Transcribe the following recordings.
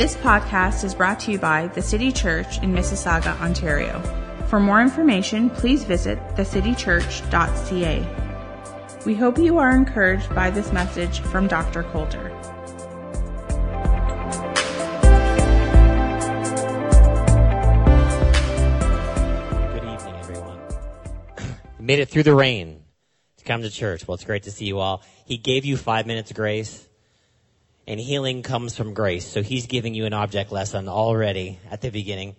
This podcast is brought to you by the City Church in Mississauga, Ontario. For more information, please visit thecitychurch.ca. We hope you are encouraged by this message from Dr. Coulter. Good evening, everyone. you made it through the rain to come to church. Well, it's great to see you all. He gave you five minutes grace, and healing comes from grace. So he's giving you an object lesson already at the beginning.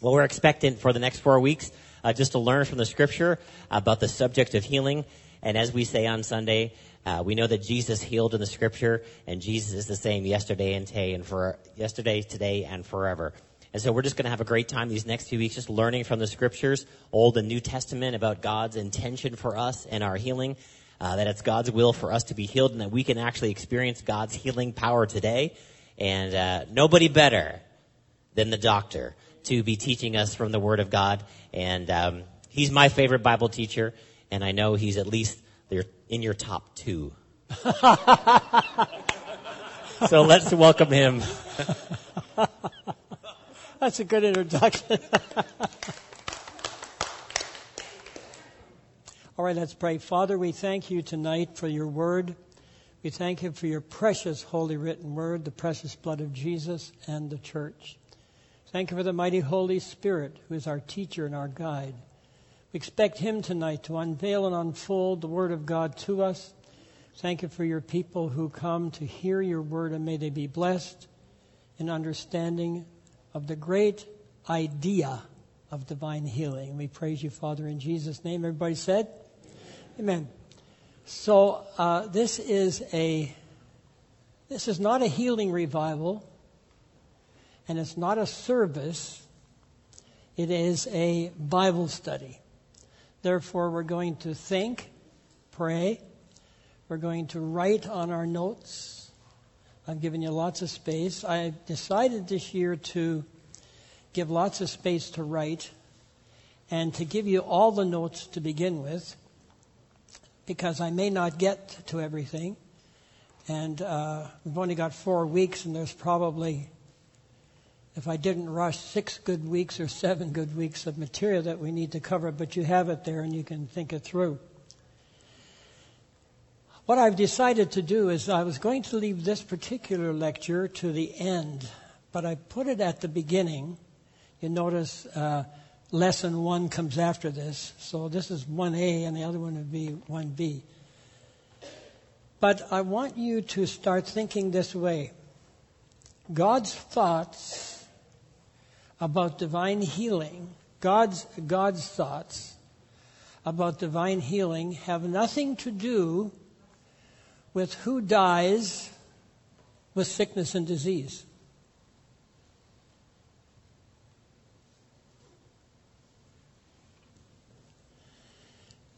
Well, we're expectant for the next four weeks uh, just to learn from the scripture about the subject of healing. And as we say on Sunday, uh, we know that Jesus healed in the scripture, and Jesus is the same yesterday and today and for yesterday, today, and forever. And so we're just going to have a great time these next few weeks, just learning from the scriptures, Old and New Testament, about God's intention for us and our healing. Uh, that it's God's will for us to be healed, and that we can actually experience God's healing power today. And uh, nobody better than the doctor to be teaching us from the Word of God. And um, he's my favorite Bible teacher, and I know he's at least in your top two. so let's welcome him. That's a good introduction. All right, let's pray. Father, we thank you tonight for your word. We thank you for your precious holy written word, the precious blood of Jesus and the church. Thank you for the mighty Holy Spirit, who is our teacher and our guide. We expect him tonight to unveil and unfold the word of God to us. Thank you for your people who come to hear your word, and may they be blessed in understanding of the great idea of divine healing. We praise you, Father, in Jesus' name. Everybody said? Amen. So uh, this is a this is not a healing revival, and it's not a service. It is a Bible study. Therefore, we're going to think, pray. We're going to write on our notes. I've given you lots of space. I decided this year to give lots of space to write and to give you all the notes to begin with because I may not get to everything. And uh, we've only got four weeks, and there's probably, if I didn't rush, six good weeks or seven good weeks of material that we need to cover, but you have it there and you can think it through. What I've decided to do is I was going to leave this particular lecture to the end, but I put it at the beginning. You notice uh, lesson one comes after this. So this is 1A and the other one would be 1B. But I want you to start thinking this way God's thoughts about divine healing, God's, God's thoughts about divine healing have nothing to do with who dies with sickness and disease.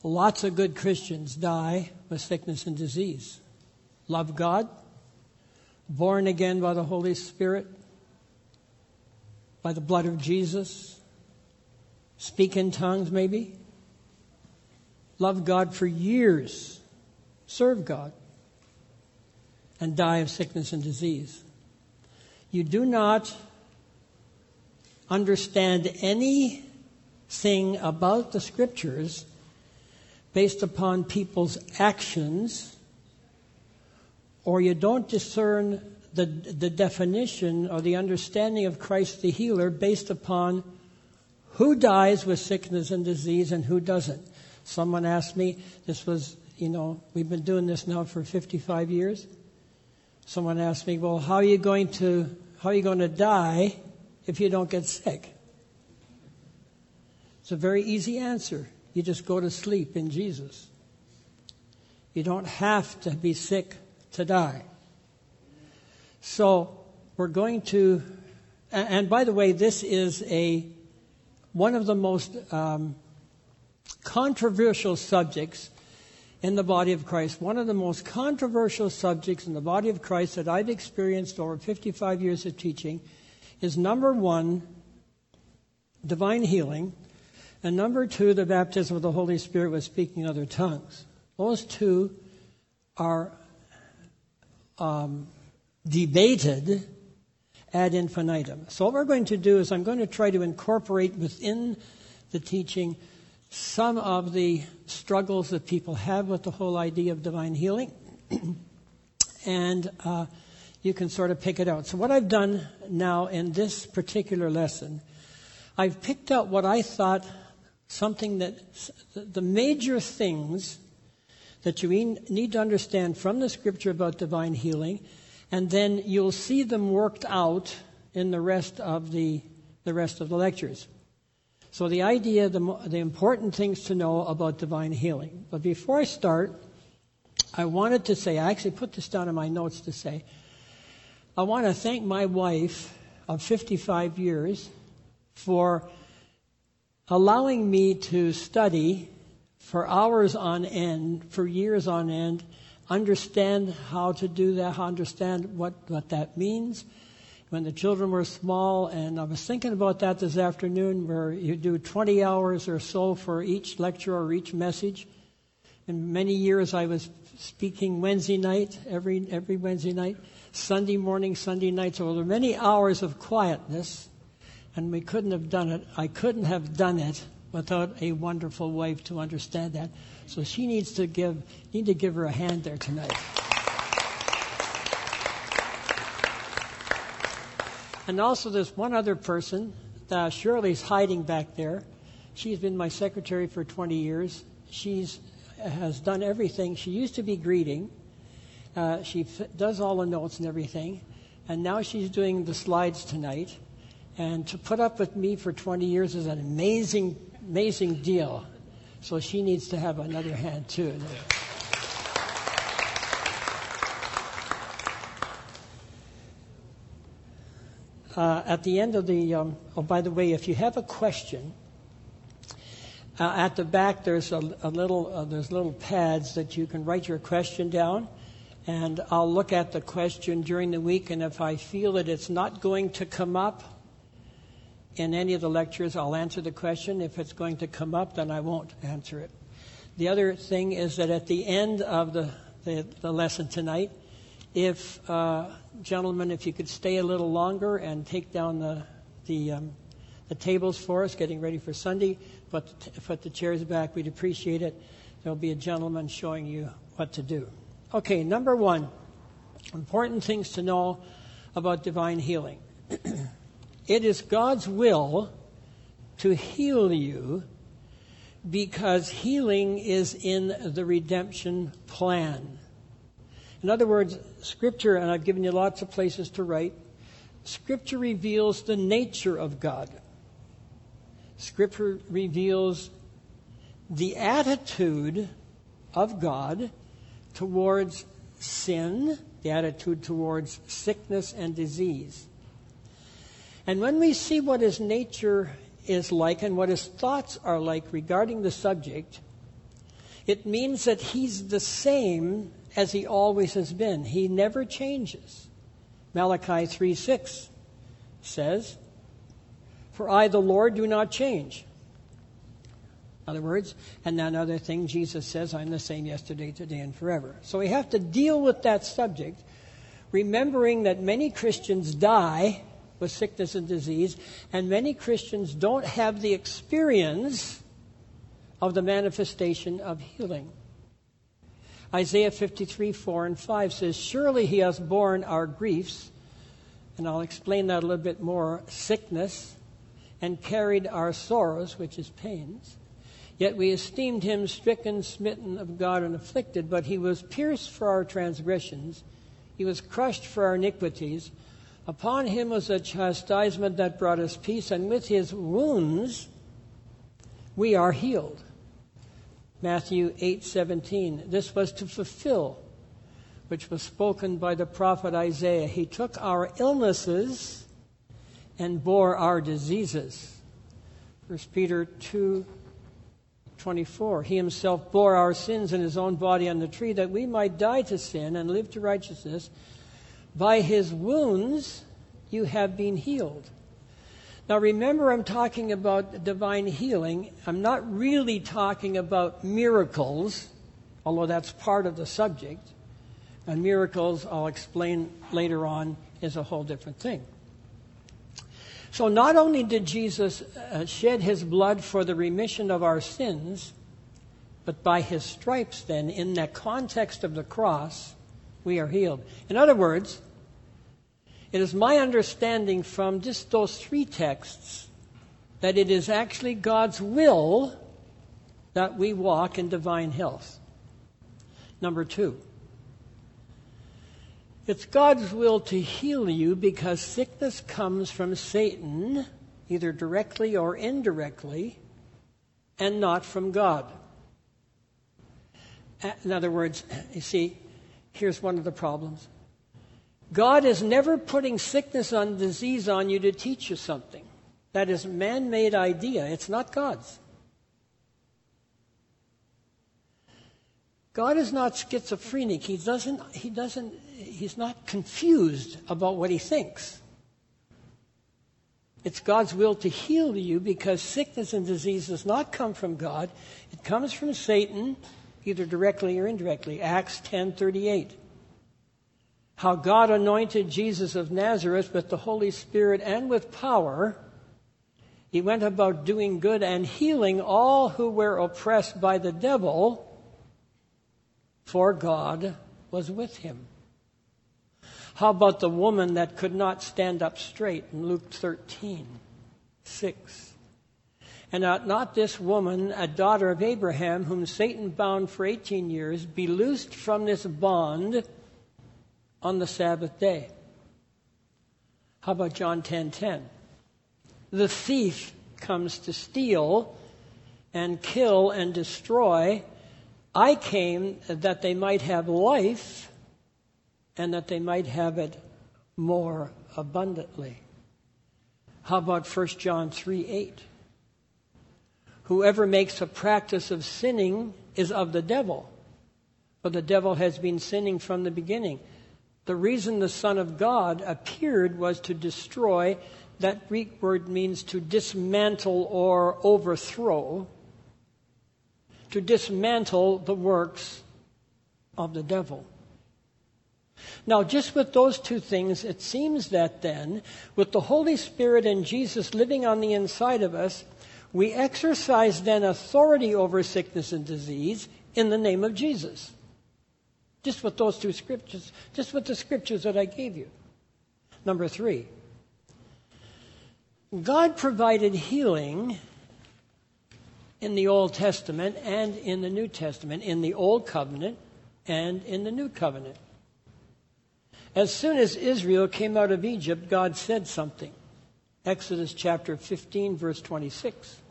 Lots of good Christians die with sickness and disease. Love God, born again by the Holy Spirit, by the blood of Jesus, speak in tongues maybe, love God for years, serve God, and die of sickness and disease. You do not understand anything about the scriptures based upon people's actions, or you don't discern the, the definition or the understanding of Christ the healer based upon who dies with sickness and disease and who doesn't. Someone asked me, this was, you know, we've been doing this now for 55 years. Someone asked me, well, how are you going to, how are you going to die if you don't get sick? It's a very easy answer. You just go to sleep in Jesus. You don't have to be sick to die. So we're going to, and by the way, this is a one of the most um, controversial subjects in the body of Christ. One of the most controversial subjects in the body of Christ that I've experienced over 55 years of teaching is number one, divine healing, and number two, the baptism of the Holy Spirit with speaking other tongues. Those two are um, debated ad infinitum. So what we're going to do is I'm going to try to incorporate within the teaching some of the struggles that people have with the whole idea of divine healing. and uh, you can sort of pick it out. So, what I've done now in this particular lesson, I've picked out what I thought something that the major things that you need to understand from the scripture about divine healing, and then you'll see them worked out in the rest of the, the rest of the lectures. So the idea, the, the important things to know about divine healing. But before I start, I wanted to say, I actually put this down in my notes to say, I want to thank my wife of 55 years for allowing me to study for hours on end, for years on end, understand how to do that, understand what, what that means. When the children were small, and I was thinking about that this afternoon, where you do 20 hours or so for each lecture or each message. In many years, I was speaking Wednesday night, every, every Wednesday night, Sunday morning, Sunday night. So there were many hours of quietness, and we couldn't have done it. I couldn't have done it without a wonderful wife to understand that. So she needs to give, need to give her a hand there tonight. And also, there's one other person. Uh, Shirley's hiding back there. She's been my secretary for 20 years. She's has done everything. She used to be greeting. Uh, she f- does all the notes and everything, and now she's doing the slides tonight. And to put up with me for 20 years is an amazing, amazing deal. So she needs to have another hand too. Uh, at the end of the, um, oh, by the way, if you have a question, uh, at the back there's a, a little, uh, there's little pads that you can write your question down, and I'll look at the question during the week, and if I feel that it's not going to come up, in any of the lectures, I'll answer the question. If it's going to come up, then I won't answer it. The other thing is that at the end of the, the, the lesson tonight, if, uh, gentlemen, if you could stay a little longer and take down the, the, um, the tables for us, getting ready for Sunday, put the, put the chairs back, we'd appreciate it. There'll be a gentleman showing you what to do. Okay, number one important things to know about divine healing. It is God's will to heal you because healing is in the redemption plan. In other words, Scripture, and I've given you lots of places to write, Scripture reveals the nature of God. Scripture reveals the attitude of God towards sin, the attitude towards sickness and disease. And when we see what his nature is like and what his thoughts are like regarding the subject, it means that he's the same as he always has been. He never changes. Malachi 3 6 says, For I, the Lord, do not change. In other words, and another thing, Jesus says, I'm the same yesterday, today, and forever. So we have to deal with that subject, remembering that many Christians die with sickness and disease, and many Christians don't have the experience of the manifestation of healing. Isaiah 53, 4 and 5 says, Surely he has borne our griefs, and I'll explain that a little bit more sickness, and carried our sorrows, which is pains. Yet we esteemed him stricken, smitten of God, and afflicted, but he was pierced for our transgressions, he was crushed for our iniquities. Upon him was a chastisement that brought us peace, and with his wounds we are healed. Matthew 8:17. This was to fulfill which was spoken by the prophet Isaiah. He took our illnesses and bore our diseases. 1 Peter 2:24. He himself bore our sins in his own body on the tree that we might die to sin and live to righteousness. By his wounds you have been healed. Now remember, I'm talking about divine healing. I'm not really talking about miracles, although that's part of the subject. And miracles, I'll explain later on, is a whole different thing. So not only did Jesus uh, shed his blood for the remission of our sins, but by his stripes, then, in the context of the cross, we are healed. In other words, it is my understanding from just those three texts that it is actually God's will that we walk in divine health. Number two, it's God's will to heal you because sickness comes from Satan, either directly or indirectly, and not from God. In other words, you see, here's one of the problems. God is never putting sickness and disease on you to teach you something. That is man made idea. It's not God's. God is not schizophrenic. He doesn't, he doesn't, he's not confused about what he thinks. It's God's will to heal you because sickness and disease does not come from God. It comes from Satan, either directly or indirectly. Acts 10:38. How God anointed Jesus of Nazareth with the Holy Spirit and with power. He went about doing good and healing all who were oppressed by the devil for God was with him. How about the woman that could not stand up straight in Luke 13, 6? And ought not this woman, a daughter of Abraham, whom Satan bound for 18 years, be loosed from this bond on the Sabbath day. How about John 10:10? 10, 10? The thief comes to steal and kill and destroy, I came that they might have life and that they might have it more abundantly. How about 1 John 3 8? Whoever makes a practice of sinning is of the devil, for the devil has been sinning from the beginning. The reason the Son of God appeared was to destroy. That Greek word means to dismantle or overthrow to dismantle the works of the devil. Now, just with those two things, it seems that then, with the Holy Spirit and Jesus living on the inside of us, we exercise then authority over sickness and disease in the name of Jesus. Just with those two scriptures, just with the scriptures that I gave you. Number three, God provided healing in the Old Testament and in the New Testament, in the Old Covenant and in the New Covenant. As soon as Israel came out of Egypt, God said something. Exodus chapter 15, verse 26.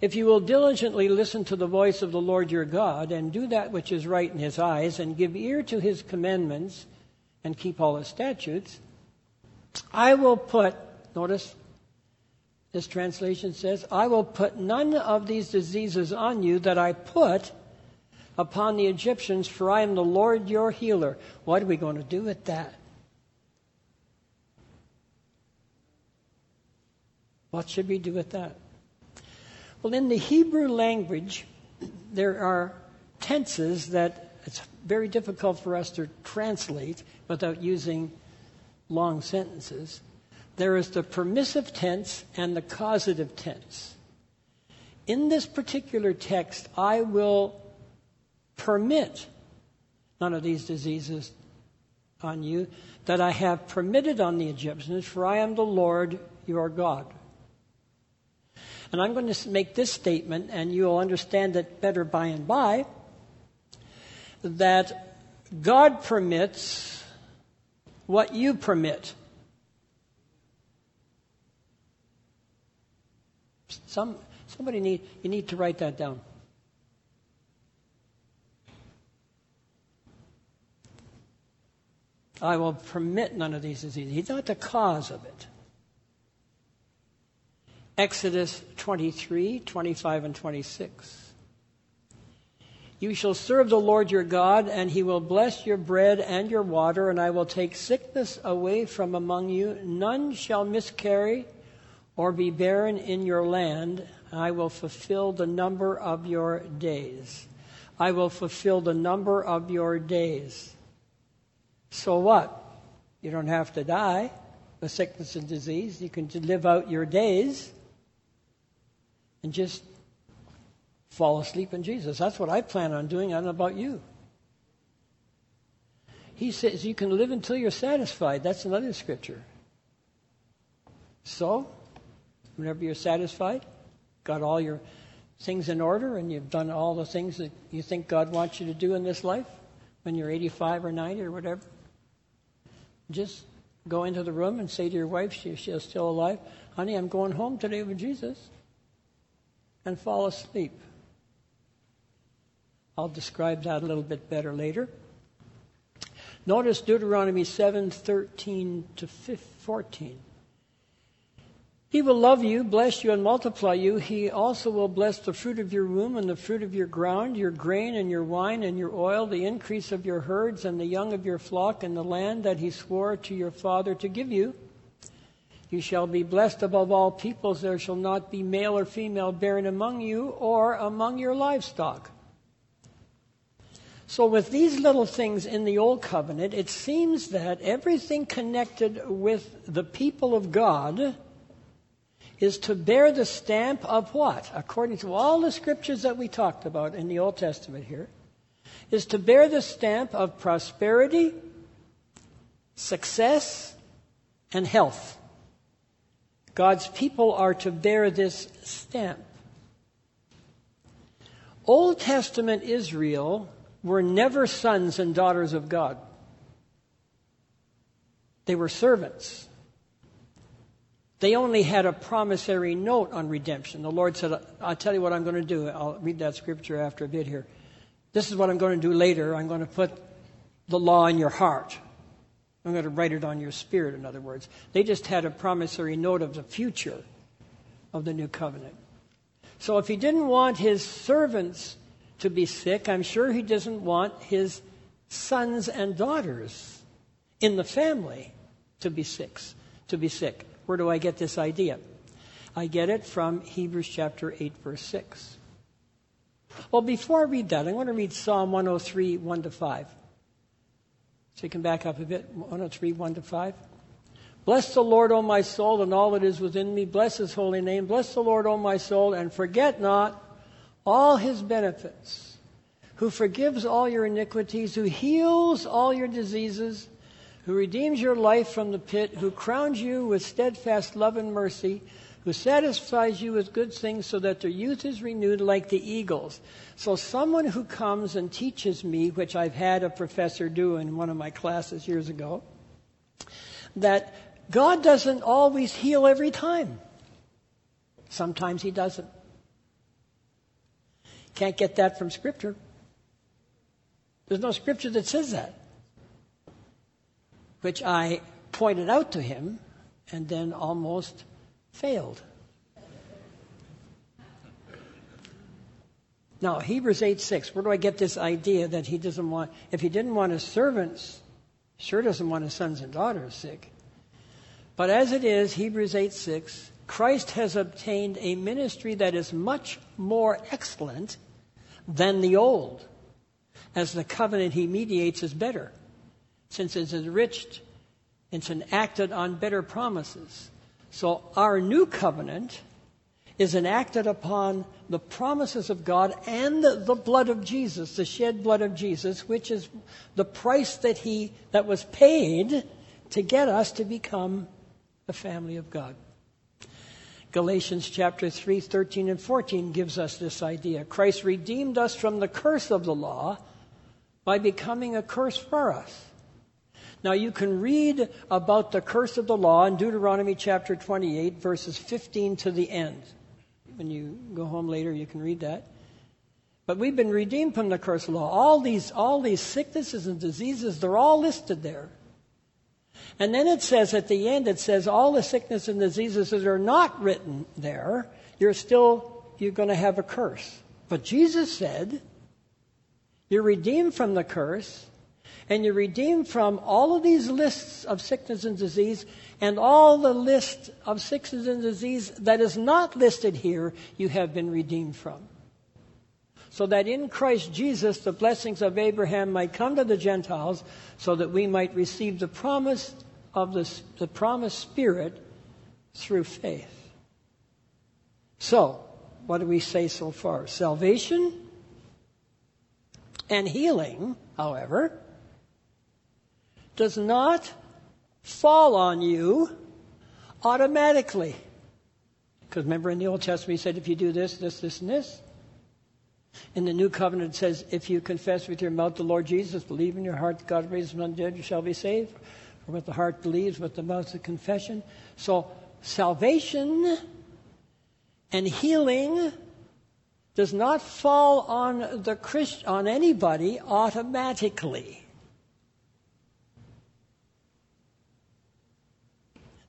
If you will diligently listen to the voice of the Lord your God and do that which is right in his eyes and give ear to his commandments and keep all his statutes, I will put, notice, this translation says, I will put none of these diseases on you that I put upon the Egyptians, for I am the Lord your healer. What are we going to do with that? What should we do with that? Well, in the Hebrew language, there are tenses that it's very difficult for us to translate without using long sentences there is the permissive tense and the causative tense. In this particular text, I will permit none of these diseases on you that I have permitted on the Egyptians, for I am the Lord your God. And I'm going to make this statement, and you'll understand it better by and by, that God permits what you permit. Some, somebody need, you need to write that down. I will permit none of these diseases. He's not the cause of it. Exodus 23, 25, and 26. You shall serve the Lord your God, and he will bless your bread and your water, and I will take sickness away from among you. None shall miscarry or be barren in your land, I will fulfill the number of your days. I will fulfill the number of your days. So what? You don't have to die. with sickness and disease. You can live out your days and just fall asleep in Jesus. That's what I plan on doing. I don't know about you. He says you can live until you're satisfied. That's another scripture. So, whenever you're satisfied, got all your things in order, and you've done all the things that you think God wants you to do in this life, when you're 85 or 90 or whatever, just go into the room and say to your wife, she, she's still alive, honey, I'm going home today with Jesus, and fall asleep. I'll describe that a little bit better later. Notice Deuteronomy 7 13 to 14. He will love you, bless you, and multiply you. He also will bless the fruit of your womb and the fruit of your ground, your grain and your wine and your oil, the increase of your herds and the young of your flock, and the land that he swore to your father to give you. You shall be blessed above all peoples. There shall not be male or female barren among you or among your livestock. So, with these little things in the Old Covenant, it seems that everything connected with the people of God is to bear the stamp of what? According to all the scriptures that we talked about in the Old Testament here, is to bear the stamp of prosperity, success, and health. God's people are to bear this stamp. Old Testament Israel were never sons and daughters of God. They were servants. They only had a promissory note on redemption. The Lord said, I'll tell you what I'm going to do. I'll read that scripture after a bit here. This is what I'm going to do later. I'm going to put the law in your heart. I'm going to write it on your spirit, in other words. They just had a promissory note of the future of the new covenant. So if he didn't want his servants to be sick, I'm sure he doesn't want his sons and daughters in the family to be sick. To be sick. Where do I get this idea? I get it from Hebrews chapter 8, verse 6. Well, before I read that, I want to read Psalm 103, 1 to 5. So you can back up a bit. 103, 1 to 5. Bless the Lord, O my soul, and all that is within me. Bless his holy name. Bless the Lord, O my soul, and forget not all his benefits, who forgives all your iniquities, who heals all your diseases, who redeems your life from the pit, who crowns you with steadfast love and mercy, who satisfies you with good things so that their youth is renewed like the eagles. So, someone who comes and teaches me, which I've had a professor do in one of my classes years ago, that God doesn't always heal every time. Sometimes He doesn't. Can't get that from Scripture. There's no Scripture that says that. Which I pointed out to him and then almost failed. Now, Hebrews 8 6, where do I get this idea that he doesn't want, if he didn't want his servants, sure doesn't want his sons and daughters sick. But as it is, Hebrews 8 6, Christ has obtained a ministry that is much more excellent than the old, as the covenant he mediates is better, since it's enriched, it's enacted on better promises. So our new covenant is enacted upon the promises of God and the, blood of Jesus, the shed blood of Jesus, which is the price that he that was paid to get us to become the family of God. Galatians chapter 3, 13 and 14 gives us this idea. Christ redeemed us from the curse of the law by becoming a curse for us. Now you can read about the curse of the law in Deuteronomy chapter 28, verses 15 to the end. When you go home later, you can read that. But we've been redeemed from the curse of the law. All these, all these sicknesses and diseases, they're all listed there. And then it says at the end, it says all the sickness and diseases that are not written there, you're still, you're going to have a curse. But Jesus said, you're redeemed from the curse, and you're redeemed from all of these lists of sickness and disease, and all the list of sickness and disease that is not listed here, you have been redeemed from so that in Christ Jesus the blessings of Abraham might come to the Gentiles, so that we might receive the promise of the, the promised Spirit through faith. So, what do we say so far? Salvation and healing, however, does not fall on you automatically. Because remember in the Old Testament, he said, if you do this, this, this, and this. In the New Covenant, it says, if you confess with your mouth the Lord Jesus, believe in your heart that God raised him from the dead, you shall be saved. For with the heart believes, with the mouth the confession. So, salvation and healing does not fall on the Christ, on anybody automatically.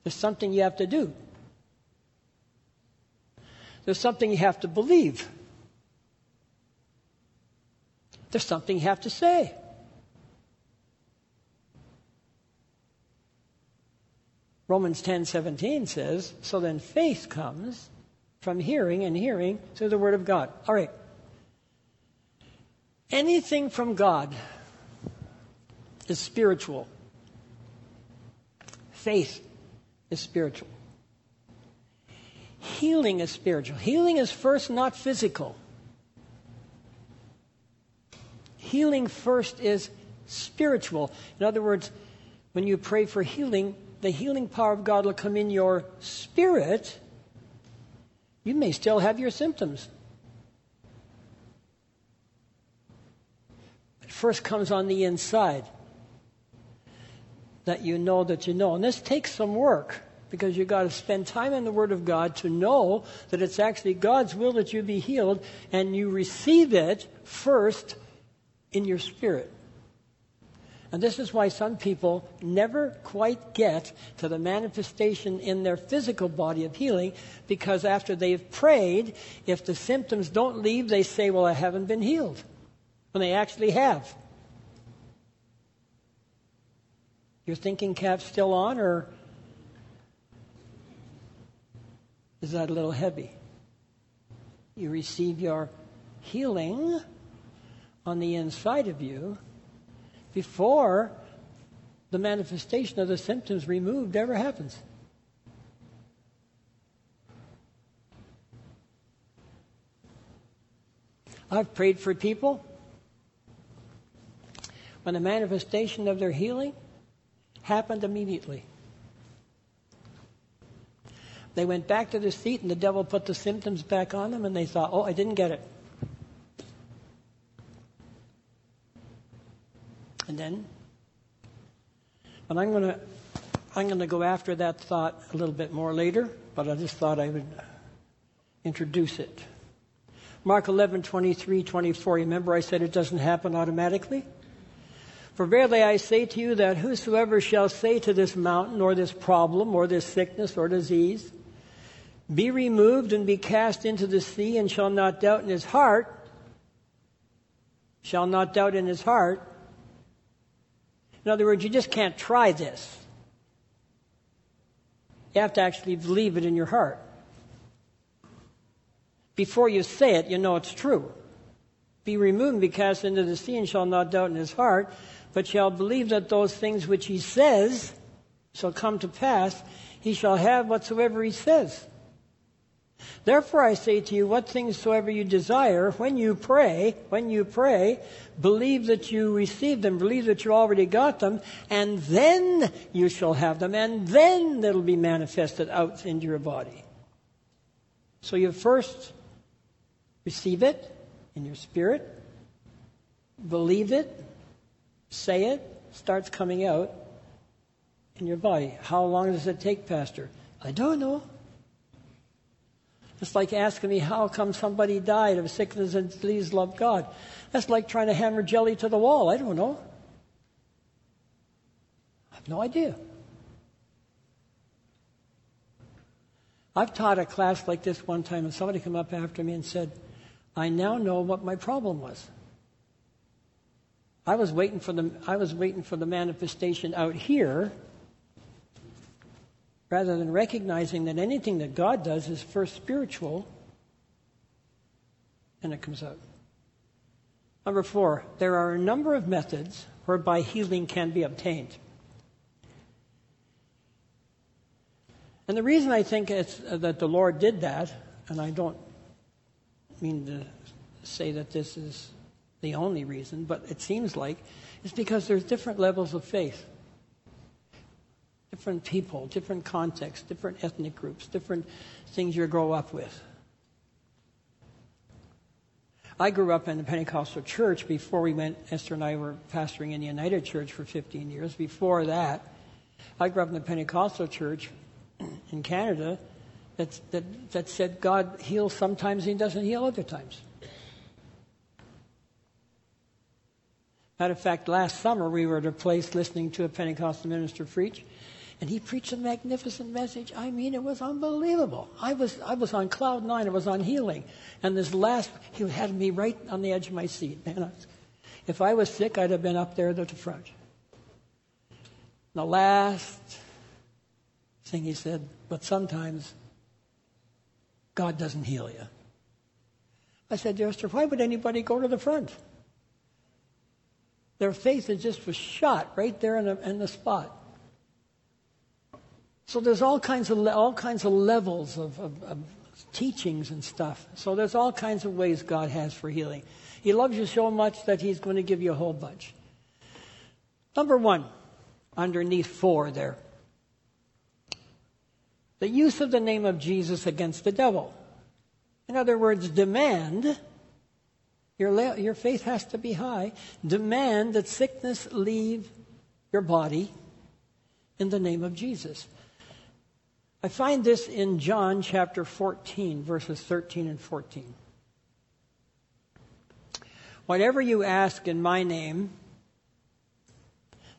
There's something you have to do. There's something you have to believe. There's something you have to say. Romans 10:17 says, "So then faith comes from hearing and hearing through the word of God." All right. Anything from God is spiritual. Faith is spiritual. Healing is spiritual. Healing is first not physical. Healing first is spiritual. In other words, when you pray for healing, the healing power of God will come in your spirit. You may still have your symptoms. It first comes on the inside that you know that you know. And this takes some work because you've got to spend time in the Word of God to know that it's actually God's will that you be healed, and you receive it first in your spirit. And this is why some people never quite get to the manifestation in their physical body of healing because after they've prayed, if the symptoms don't leave, they say, Well, I haven't been healed. When they actually have. Your thinking cap still on, or is that a little heavy? You receive your healing on the inside of you before the manifestation of the symptoms removed ever happens. I've prayed for people when the manifestation of their healing happened immediately. They went back to their seat, and the devil put the symptoms back on them, and they thought, oh, I didn't get it. And then, and I'm going to I'm going to go after that thought a little bit more later, but I just thought I would introduce it. Mark 11, 23, 24. Remember I said it doesn't happen automatically? For verily I say to you that whosoever shall say to this mountain, or this problem, or this sickness, or disease, be removed and be cast into the sea, and shall not doubt in his heart, shall not doubt in his heart. In other words, you just can't try this. You have to actually believe it in your heart. Before you say it, you know it's true. Be removed and be cast into the sea, and shall not doubt in his heart but shall believe that those things which he says shall come to pass, he shall have whatsoever he says. Therefore I say to you, what things soever you desire, when you pray, when you pray, believe that you receive them, believe that you already got them, and then you shall have them, and then they'll be manifested out into your body. So you first receive it in your spirit, believe it, say it, starts coming out in your body. How long does it take, Pastor? I don't know. It's like asking me how come somebody died of sickness and disease love God. That's like trying to hammer jelly to the wall. I don't know. I have no idea. I've taught a class like this one time, and somebody came up after me and said, I now know what my problem was. I was waiting for the, I was waiting for the manifestation out here rather than recognizing that anything that God does is first spiritual and it comes out. Number four, there are a number of methods whereby healing can be obtained. And the reason I think it's, uh, that the Lord did that, and I don't mean to say that this is the only reason, but it seems like, is because there's different levels of faith. Different people, different contexts, different ethnic groups, different things you grow up with. I grew up in the Pentecostal church before we went, Esther and I were pastoring in the United Church for 15 years. Before that, I grew up in the Pentecostal church in Canada that, that, that said God heals sometimes and He doesn't heal other times. Matter of fact, last summer we were at a place listening to a Pentecostal minister preach, and he preached a magnificent message. I mean, it was unbelievable. I was, I was on cloud nine. I was on healing. And this last, he had me right on the edge of my seat. Man, I, if I was sick, I'd have been up there at the front. The last thing he said, but sometimes God doesn't heal you. I said, Esther, why would anybody go to the front? Their faith is just was shot right there in the, in the spot. So there's all kinds of all kinds of levels of, of, of teachings and stuff. So there's all kinds of ways God has for healing. He loves you so much that He's going to give you a whole bunch. Number one, underneath four there. The use of the name of Jesus against the devil. In other words, demand, your, your faith has to be high, demand that sickness leave your body in the name of Jesus. I find this in John chapter 14, verses 13 and 14. Whatever you ask in my name,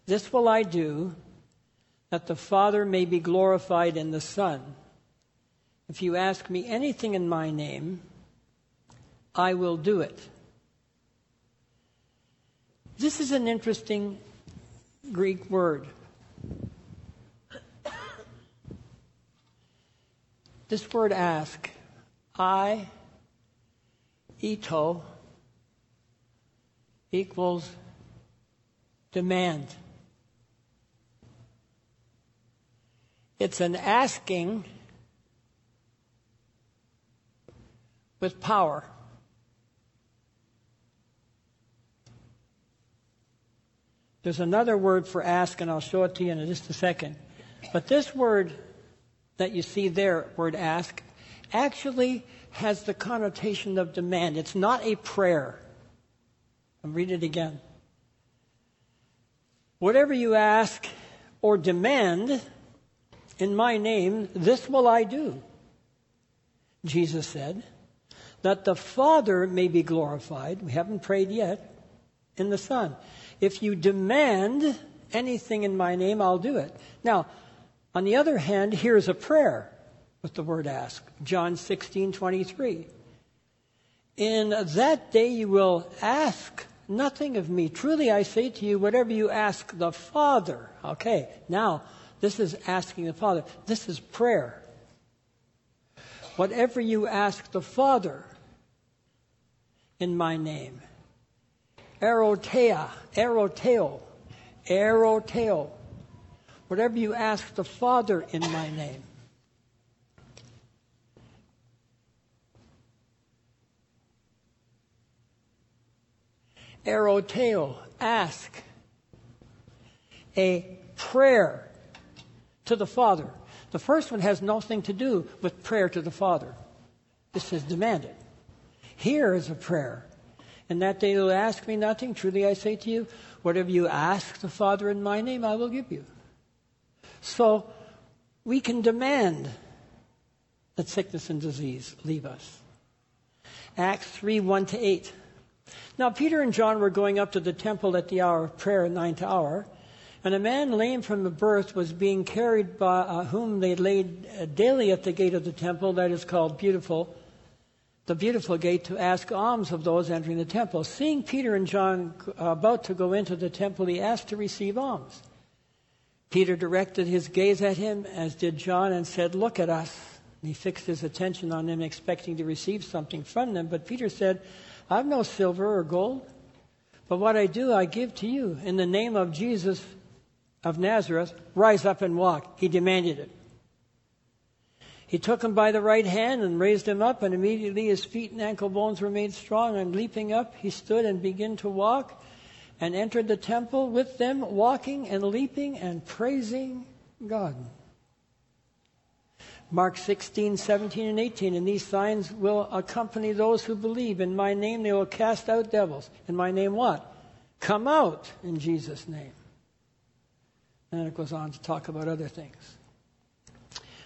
this will I do, that the Father may be glorified in the Son. If you ask me anything in my name, I will do it. This is an interesting Greek word. This word ask, I, ito, equals demand. It's an asking with power. There's another word for ask, and I'll show it to you in just a second. But this word that you see there, word ask, actually has the connotation of demand. It's not a prayer. I'll read it again. Whatever you ask or demand in my name, this will I do. Jesus said, that the Father may be glorified. We haven't prayed yet in the Son. If you demand anything in my name, I'll do it. Now, on the other hand, here's a prayer with the word ask. John 16, 23. In that day you will ask nothing of me. Truly I say to you, whatever you ask the Father. Okay, now, this is asking the Father. This is prayer. Whatever you ask the Father in my name. Erotea, eroteo, eroteo whatever you ask the Father in my name. Eroteo, ask. A prayer to the Father. The first one has nothing to do with prayer to the Father. This is demanded. Here is a prayer. In that day you'll ask me nothing. Truly I say to you, whatever you ask the Father in my name, I will give you. So we can demand that sickness and disease leave us. Acts 3 1 to 8. Now, Peter and John were going up to the temple at the hour of prayer, ninth hour, and a man lame from the birth was being carried by uh, whom they laid uh, daily at the gate of the temple, that is called Beautiful, the Beautiful Gate, to ask alms of those entering the temple. Seeing Peter and John uh, about to go into the temple, he asked to receive alms. Peter directed his gaze at him, as did John, and said, Look at us. And he fixed his attention on them, expecting to receive something from them. But Peter said, I've no silver or gold, but what I do I give to you. In the name of Jesus of Nazareth, rise up and walk. He demanded it. He took him by the right hand and raised him up, and immediately his feet and ankle bones were made strong. And leaping up, he stood and began to walk, and entered the temple with them, walking and leaping and praising God. Mark 16, 17, and 18. And these signs will accompany those who believe. In my name they will cast out devils. In my name what? Come out in Jesus' name. And it goes on to talk about other things.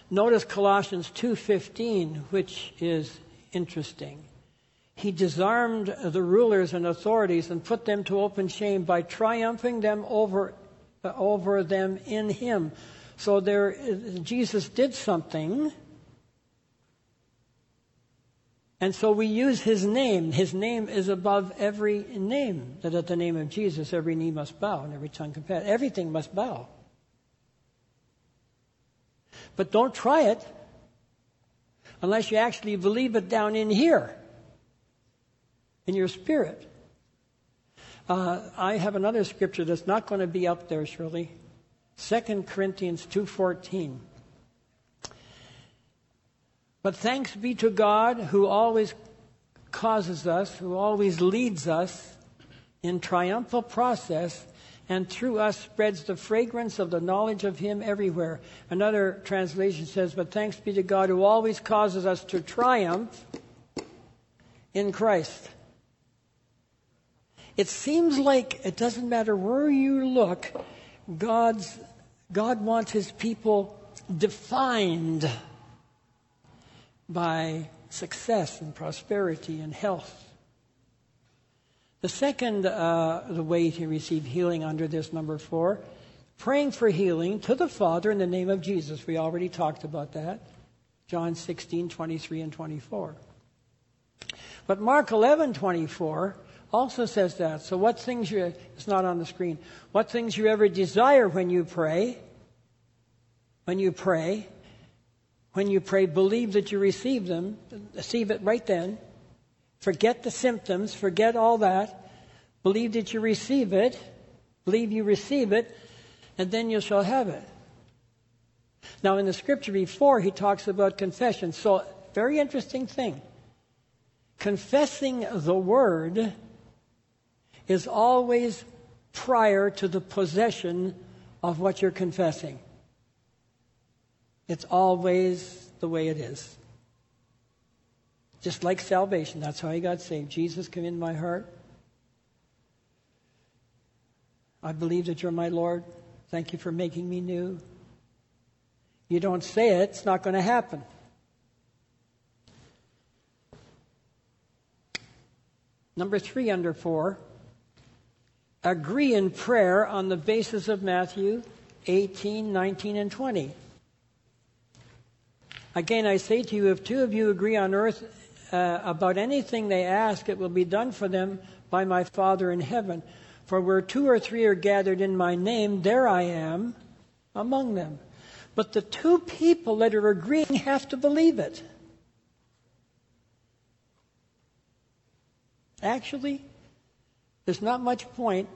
Notice Colossians 2:15, which is interesting. He disarmed the rulers and authorities and put them to open shame by triumphing them over uh, over them in him. So there Jesus did something and so we use his name. His name is above every name. That at the name of Jesus, every knee must bow and every tongue confess. Everything must bow. But don't try it unless you actually believe it down in here, in your spirit. Uh, I have another scripture that's not going to be up there, Shirley. 2 Corinthians 2.14. But thanks be to God who always causes us, who always leads us in triumphal process and through us spreads the fragrance of the knowledge of Him everywhere. Another translation says, But thanks be to God who always causes us to triumph in Christ. It seems like it doesn't matter where you look, God's, God wants His people defined by success and prosperity and health. The second uh, the way to receive healing under this number four, praying for healing to the Father in the name of Jesus. We already talked about that. John 16, 23 and 24. But Mark 11, 24 also says that. So what things you, it's not on the screen, what things you ever desire when you pray, when you pray, when you pray, believe that you receive them, receive it right then. Forget the symptoms, forget all that. Believe that you receive it, believe you receive it, and then you shall have it. Now, in the scripture before, he talks about confession. So, very interesting thing. Confessing the word is always prior to the possession of what you're confessing. It's always the way it is. Just like salvation, that's how I got saved. Jesus, come in my heart. I believe that you're my Lord. Thank you for making me new. You don't say it, it's not going to happen. Number three under four, agree in prayer on the basis of Matthew 18, 19, and 20. Again, I say to you, if two of you agree on earth uh, about anything they ask, it will be done for them by my Father in heaven. For where two or three are gathered in my name, there I am among them. But the two people that are agreeing have to believe it. Actually, there's not much point.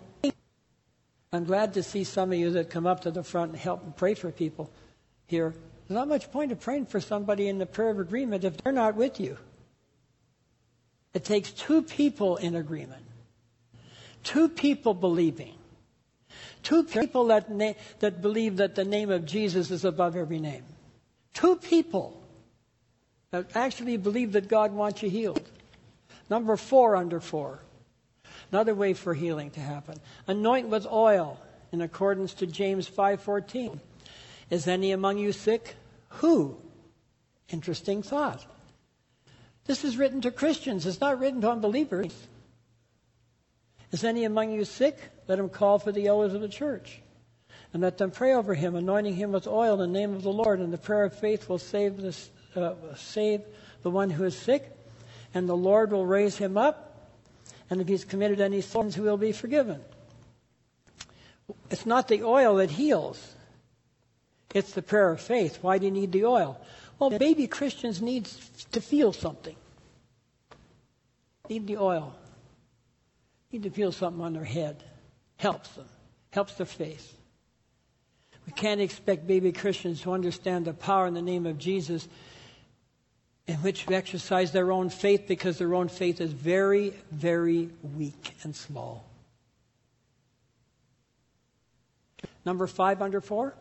I'm glad to see some of you that come up to the front and help and pray for people here. There's not much point of praying for somebody in the prayer of agreement if they're not with you. It takes two people in agreement, two people believing, two people that, na- that believe that the name of Jesus is above every name, two people that actually believe that God wants you healed. Number four under four. Another way for healing to happen. Anoint with oil in accordance to James 5:14. Is any among you sick? Who? Interesting thought. This is written to Christians. It's not written to unbelievers. Is any among you sick? Let him call for the elders of the church. And let them pray over him, anointing him with oil in the name of the Lord. And the prayer of faith will save, this, uh, save the one who is sick. And the Lord will raise him up. And if he's committed any sins, he will be forgiven. It's not the oil that heals. It's the prayer of faith. Why do you need the oil? Well, baby Christians need to feel something. Need the oil. Need to feel something on their head. Helps them. Helps their faith. We can't expect baby Christians to understand the power in the name of Jesus in which to exercise their own faith because their own faith is very, very weak and small. Number five under four,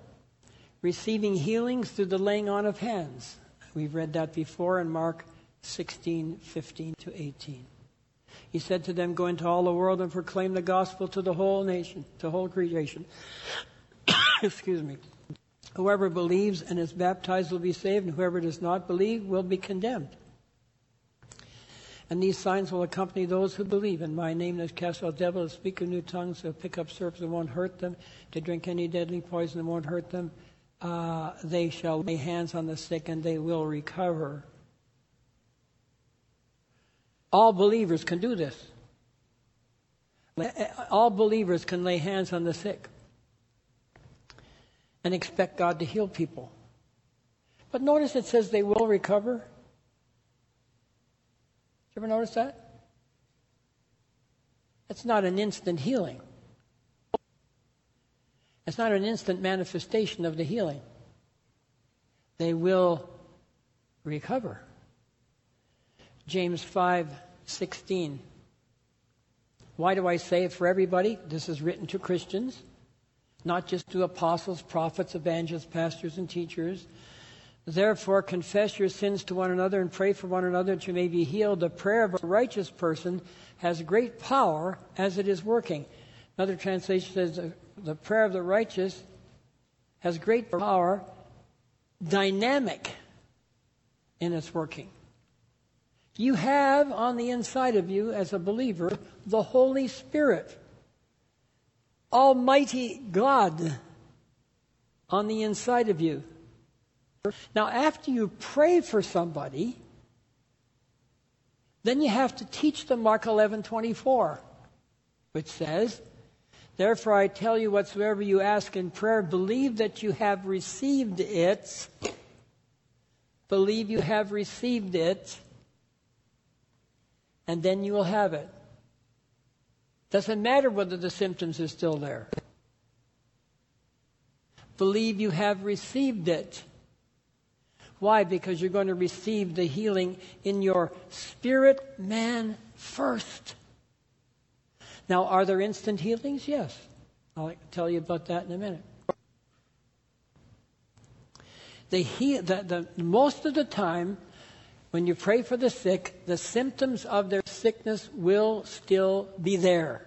receiving healings through the laying on of hands. We've read that before in Mark 16, 15 to 18. He said to them, Go into all the world and proclaim the gospel to the whole nation, to whole creation. Excuse me. Whoever believes and is baptized will be saved, and whoever does not believe will be condemned. And these signs will accompany those who believe. In my name, they cast out devils, speak in new tongues, they'll pick up serpents and won't hurt them, to drink any deadly poison and won't hurt them. Uh, they shall lay hands on the sick and they will recover. All believers can do this. All believers can lay hands on the sick and expect God to heal people. But notice it says they will recover. Did you ever notice that? That's not an instant healing. It's not an instant manifestation of the healing. They will recover. James 5:16. Why do I say it for everybody? This is written to Christians not just to apostles, prophets, evangelists, pastors, and teachers. Therefore, confess your sins to one another and pray for one another that you may be healed. The prayer of a righteous person has great power as it is working. Another translation says the prayer of the righteous has great power, dynamic in its working. You have on the inside of you, as a believer, the Holy Spirit. Almighty God on the inside of you. Now, after you pray for somebody, then you have to teach them Mark 11 24, which says, Therefore I tell you, whatsoever you ask in prayer, believe that you have received it. Believe you have received it, and then you will have it. Doesn't matter whether the symptoms are still there. Believe you have received it. Why? Because you're going to receive the healing in your spirit man first. Now, are there instant healings? Yes. I'll tell you about that in a minute. The, heal, the, the, most of the time, when you pray for the sick, the symptoms of their sickness will still be there.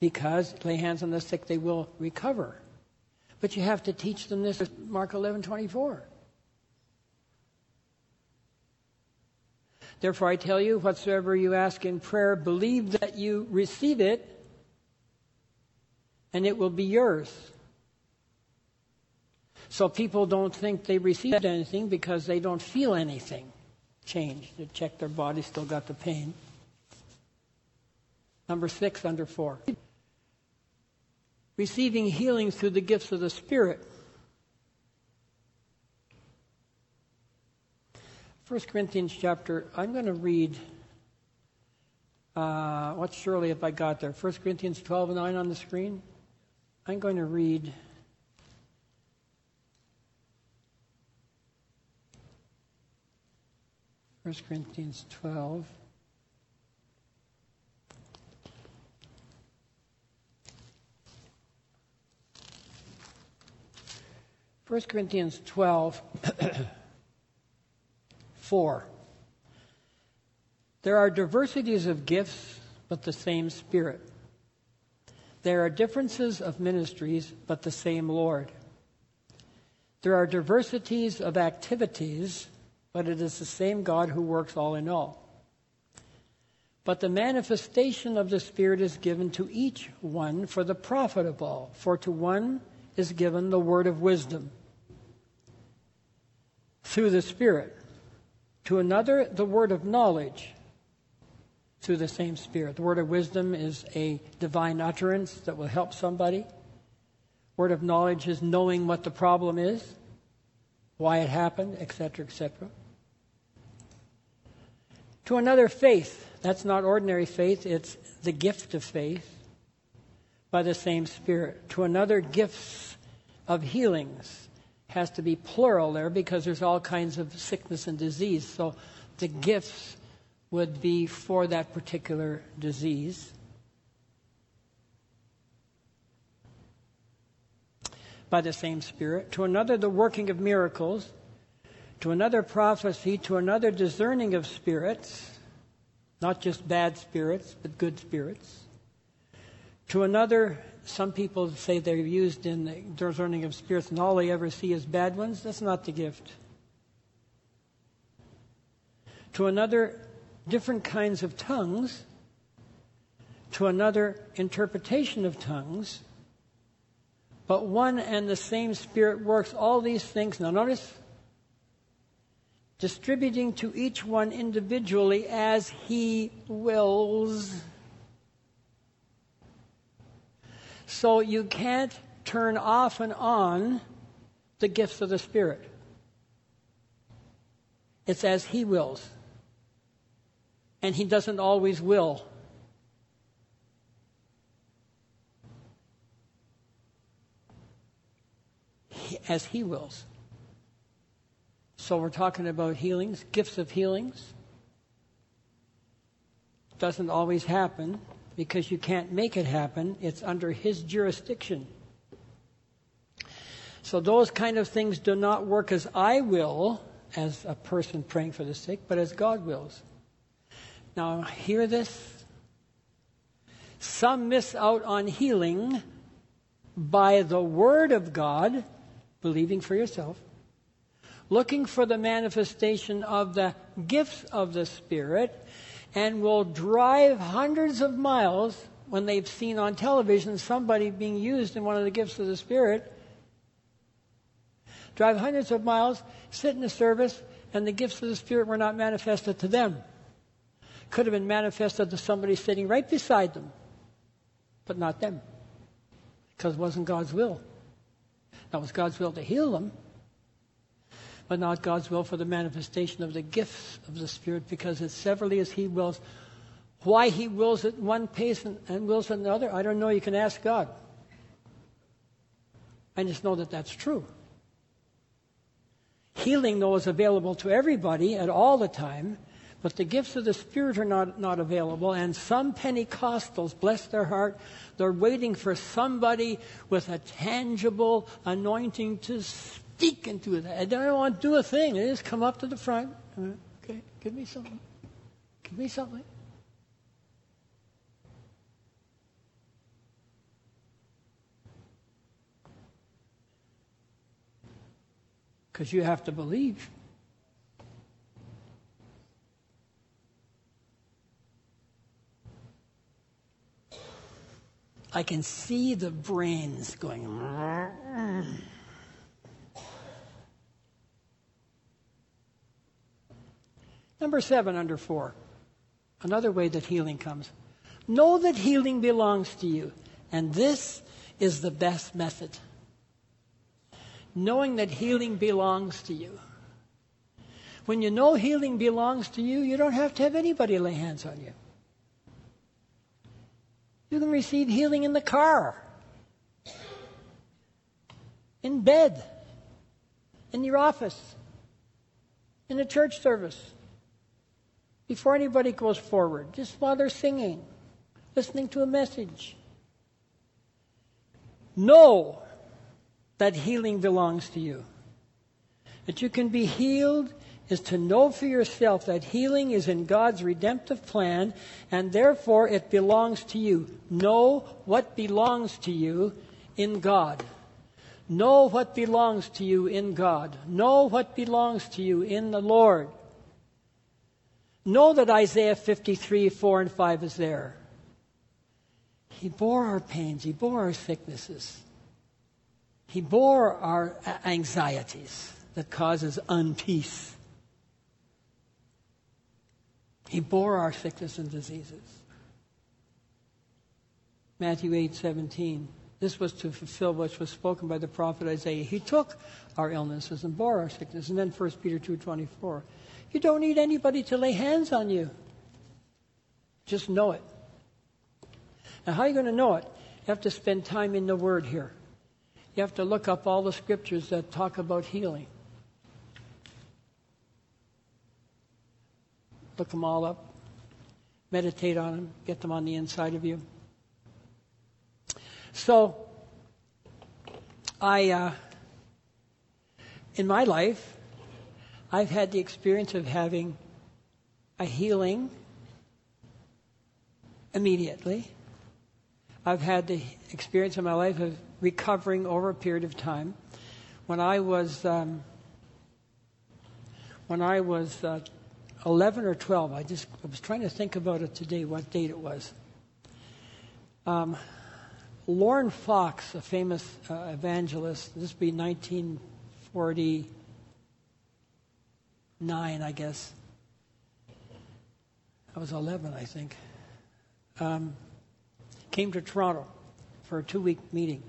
Because lay hands on the sick, they will recover. But you have to teach them this, Mark 11, 24. Therefore, I tell you, whatsoever you ask in prayer, believe that you receive it, and it will be yours. So people don't think they received anything because they don't feel anything change. They check their body, still got the pain. Number six, under four. Receiving healing through the gifts of the Spirit. 1 Corinthians chapter, I'm going to read, uh, what Shirley have I got there? 1 Corinthians 12 and 9 on the screen. I'm going to read 1 Corinthians 12. First Corinthians 12, 4. There are diversities of gifts, but the same Spirit. There are differences of ministries, but the same Lord. There are diversities of activities, but it is the same God who works all in all. But the manifestation of the Spirit is given to each one for the profit of all. For to one is given the word of wisdom through the Spirit, to another, the word of knowledge through the same Spirit. The word of wisdom is a divine utterance that will help somebody. Word of knowledge is knowing what the problem is, why it happened, etc., etc to another faith. That's not ordinary faith, it's the gift of faith by the same Spirit. To another, gifts of healings, has to be plural there because there's all kinds of sickness and disease. So the gifts would be for that particular disease. By the same Spirit. To another, the working of miracles. To another, prophecy. To another, discerning of spirits. Not just bad spirits, but good spirits. To another, some people say they're used in the discerning of spirits and all they ever see is bad ones. That's not the gift. To another, different kinds of tongues. To another, interpretation of tongues. But one and the same Spirit works all these things. Now, notice distributing to each one individually as He wills. So you can't turn off and on the gifts of the Spirit. It's as He wills. And He doesn't always will. As He wills. So we're talking about healings, gifts of healings. Doesn't always happen because you can't make it happen. It's under His jurisdiction. So those kind of things do not work as I will, as a person praying for the sick, but as God wills. Now, hear this. Some miss out on healing by the Word of God, believing for yourself, looking for the manifestation of the gifts of the Spirit, and will drive hundreds of miles when they've seen on television somebody being used in one of the gifts of the Spirit. Drive hundreds of miles, sit in the service, and the gifts of the Spirit were not manifested to them. Could have been manifested to somebody sitting right beside them, but not them, because it wasn't God's will. That was God's will to heal them, but not God's will for the manifestation of the gifts of the Spirit because it's severally as He wills. Why He wills it one pace and, and wills it another, I don't know. You can ask God. I just know that that's true. Healing, though, is available to everybody at all the time, but the gifts of the Spirit are not, not available. And some Pentecostals, bless their heart, they're waiting for somebody with a tangible anointing to speak into it. I don't want to do a thing. They just come up to the front. Okay, give me something. Give me something. Because you have to believe. I can see the brains going. Number seven, under four. Another way that healing comes. Know that healing belongs to you. And this is the best method. Knowing that healing belongs to you. When you know healing belongs to you, you don't have to have anybody lay hands on you. You can receive healing in the car, in bed, in your office, in a church service before anybody goes forward, just while they're singing, listening to a message. Know that healing belongs to you. That you can be healed is to know for yourself that healing is in God's redemptive plan and therefore it belongs to you. Know what belongs to you in God. Know what belongs to you in God. Know what belongs to you in the Lord. Know that Isaiah 53, 4 and 5 is there. He bore our pains, He bore our sicknesses, He bore our anxieties that causes unpeace. He bore our sickness and diseases. Matthew 8, 17. This was to fulfill what was spoken by the prophet Isaiah. He took our illnesses and bore our sickness. And then 1 Peter 2, 24. You don't need anybody to lay hands on you. Just know it. Now, how are you going to know it? You have to spend time in the Word here. You have to look up all the scriptures that talk about healing. Look them all up. Meditate on them. Get them on the inside of you. So, I, uh, in my life, I've had the experience of having a healing immediately. I've had the experience in my life of recovering over a period of time. When I was um, when I was uh, 11 or 12, I just I was trying to think about it today, what date it was. Um, Lorne Fox, a famous uh, evangelist, this would be 1949, I guess. I was 11, I think. Um, came to Toronto for a two week meeting.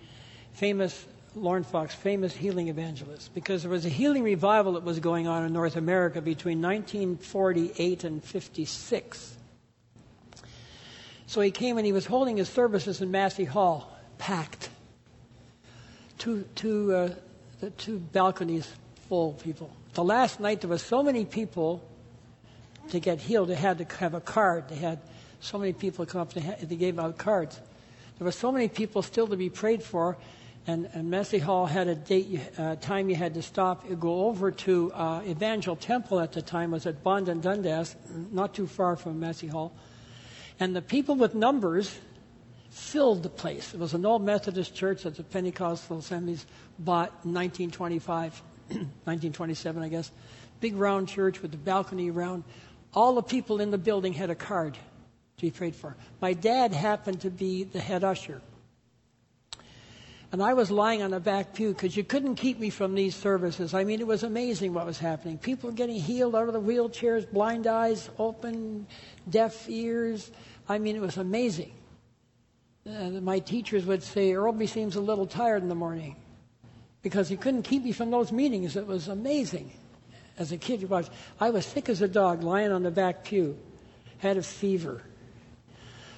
Famous, Lorne Fox, famous healing evangelist, because there was a healing revival that was going on in North America between 1948 and 56. So he came and he was holding his services in Massey Hall, packed. Two, two, uh, the two balconies full of people. The last night there was so many people to get healed. They had to have a card. They had so many people come up. They, they gave out cards. There were so many people still to be prayed for, and, and Massey Hall had a date, uh, time you had to stop. You go over to uh, Evangel Temple at the time was at Bond and Dundas, not too far from Massey Hall, and the people with numbers filled the place. It was an old Methodist church that the Pentecostal Assemblies bought in 1925, 1927, I guess. Big round church with the balcony around. All the people in the building had a card to be prayed for. My dad happened to be the head usher. And I was lying on the back pew because you couldn't keep me from these services. I mean, it was amazing what was happening. People getting healed out of the wheelchairs, blind eyes open, deaf ears. I mean, it was amazing. My teachers would say, Earlby seems a little tired in the morning because he couldn't keep me from those meetings. It was amazing. As a kid, was, I was sick as a dog lying on the back pew, had a fever.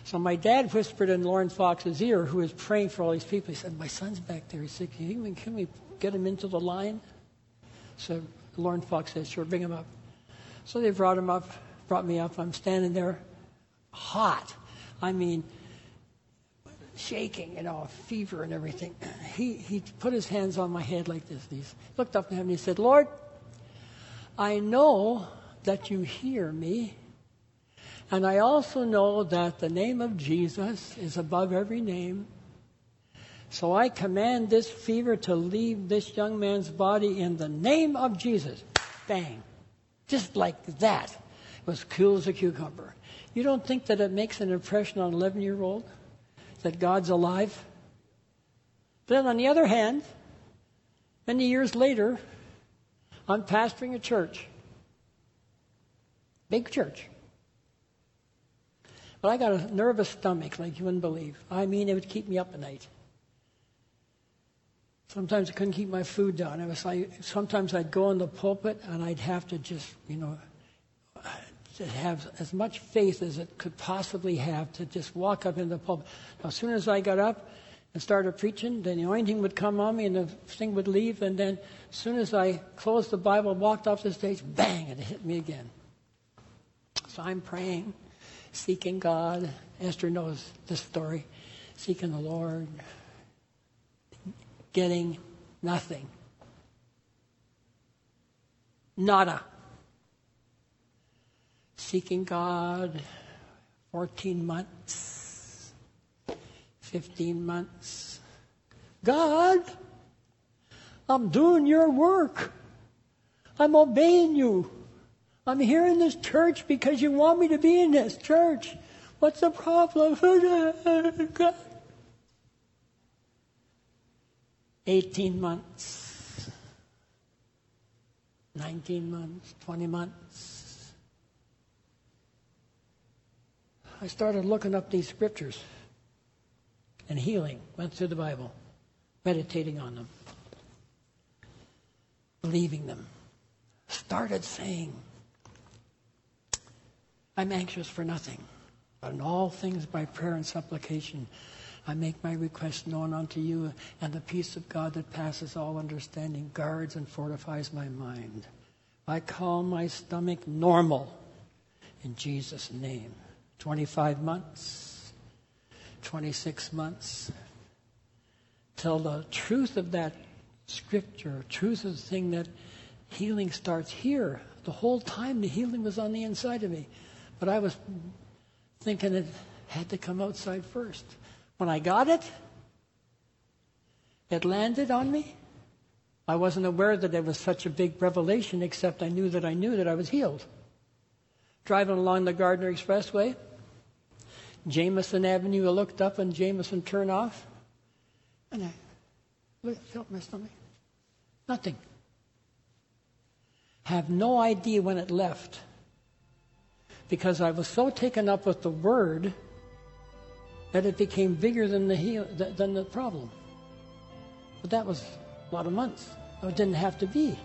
So my dad whispered in Lorne Fox's ear, who was praying for all these people. He said, "My son's back there. He's sick. Can we, can we get him into the line?" So Lauren Fox said, "Sure, bring him up." So they brought him up, brought me up. I'm standing there, hot. I mean, shaking, you know, fever and everything. He he put his hands on my head like this. He looked up to him and he said, "Lord, I know that you hear me." And I also know that the name of Jesus is above every name. So I command this fever to leave this young man's body in the name of Jesus. Bang. Just like that. It was cool as a cucumber. You don't think that it makes an impression on an 11 year old? That God's alive? Then on the other hand, many years later, I'm pastoring a church. Big church. But I got a nervous stomach like you wouldn't believe. I mean, it would keep me up at night. Sometimes I couldn't keep my food down. It was like sometimes I'd go in the pulpit and I'd have to just, you know, to have as much faith as it could possibly have to just walk up in the pulpit. Now, as soon as I got up and started preaching, then the anointing would come on me and the thing would leave. And then as soon as I closed the Bible, and walked off the stage, bang, it hit me again. So I'm praying seeking God. Esther knows this story. Seeking the Lord, getting nothing. Nada. Seeking God 14 months, 15 months. God, I'm doing your work. I'm obeying you. I'm here in this church because you want me to be in this church. What's the problem? 18 months, 19 months, 20 months. I started looking up these scriptures and healing, went through the Bible, meditating on them, believing them, started saying, I'm anxious for nothing, but in all things by prayer and supplication. I make my request known unto you, and the peace of God that passes all understanding guards and fortifies my mind. I call my stomach normal in Jesus' name. 25 months, 26 months, till the truth of that scripture, truth of the thing that healing starts here. The whole time the healing was on the inside of me. But I was thinking it had to come outside first. When I got it, it landed on me. I wasn't aware that it was such a big revelation, except I knew that I knew that I was healed. Driving along the Gardiner Expressway, Jameson Avenue, I looked up and Jameson turned off, and I felt my stomach. Nothing. Have no idea when it left because I was so taken up with the word that it became bigger than the heal, than the problem. But that was a lot of months. It didn't have to be.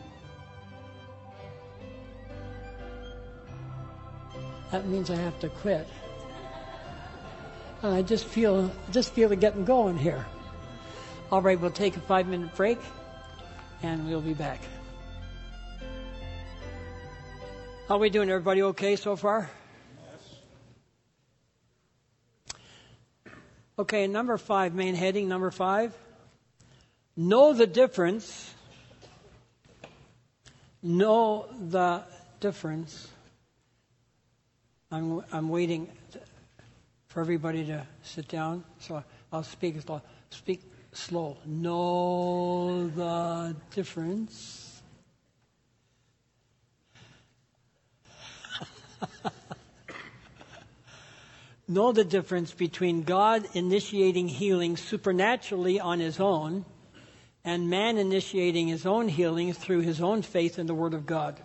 That means I have to quit. And I just feel just feel it getting going here. All right, we'll take a five minute break and we'll be back. How are we doing? Everybody okay so far? Yes. Okay, number five, main heading, number five. Know the difference. Know the difference. I'm, I'm waiting for everybody to sit down, so I'll speak slow. Speak slow. Know the difference. know the difference between God initiating healing supernaturally on his own and man initiating his own healing through his own faith in the Word of God.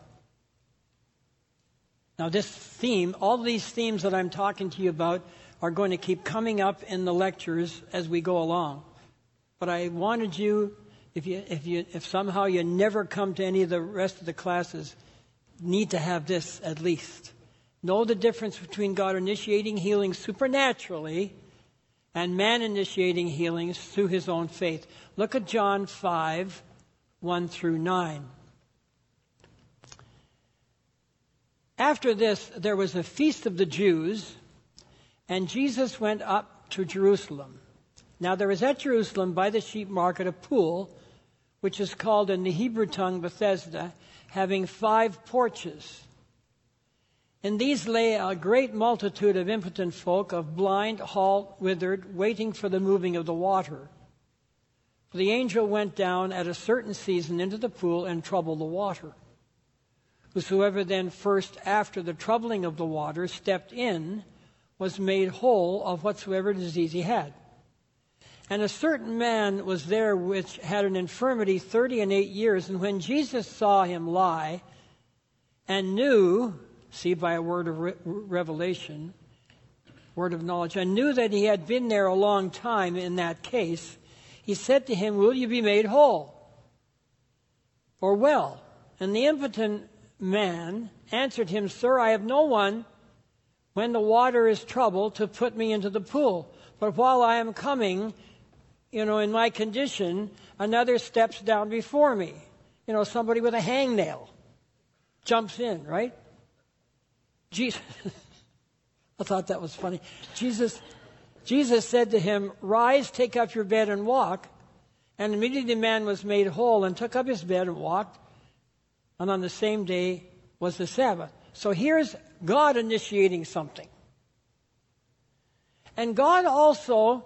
Now, this theme, all these themes that I'm talking to you about, are going to keep coming up in the lectures as we go along. But I wanted you, if you, if you, if somehow you never come to any of the rest of the classes, need to have this at least. Know the difference between God initiating healing supernaturally and man initiating healings through his own faith. Look at John 5 1 through 9. After this, there was a feast of the Jews, and Jesus went up to Jerusalem. Now, there is at Jerusalem by the sheep market a pool, which is called in the Hebrew tongue Bethesda, having five porches. In these lay a great multitude of impotent folk, of blind, halt, withered, waiting for the moving of the water. For the angel went down at a certain season into the pool and troubled the water. Whosoever then first after the troubling of the water stepped in was made whole of whatsoever disease he had. And a certain man was there which had an infirmity thirty and eight years, and when Jesus saw him lie, and knew see by a word of re- revelation, word of knowledge, and knew that he had been there a long time in that case, he said to him, Will you be made whole? Or well? And the impotent man answered him, Sir, I have no one when the water is troubled to put me into the pool. But while I am coming, you know, in my condition, another steps down before me. You know, somebody with a hangnail jumps in, right? Jesus, I thought that was funny. Jesus, Jesus said to him, Rise, take up your bed and walk. And immediately the man was made whole and took up his bed and walked. And on the same day was the Sabbath. So here's God initiating something. And God also,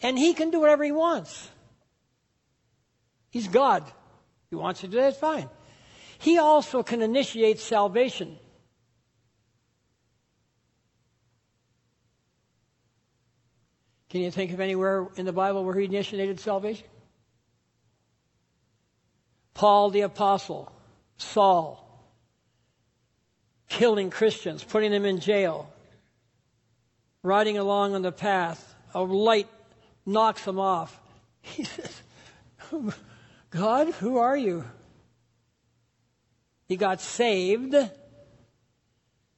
and He can do whatever He wants. He's God. He wants to do that, fine. He also can initiate salvation. Can you think of anywhere in the Bible where he initiated salvation? Paul the Apostle, Saul, killing Christians, putting them in jail, riding along on the path, a light knocks them off. He says, God, who are you? He got saved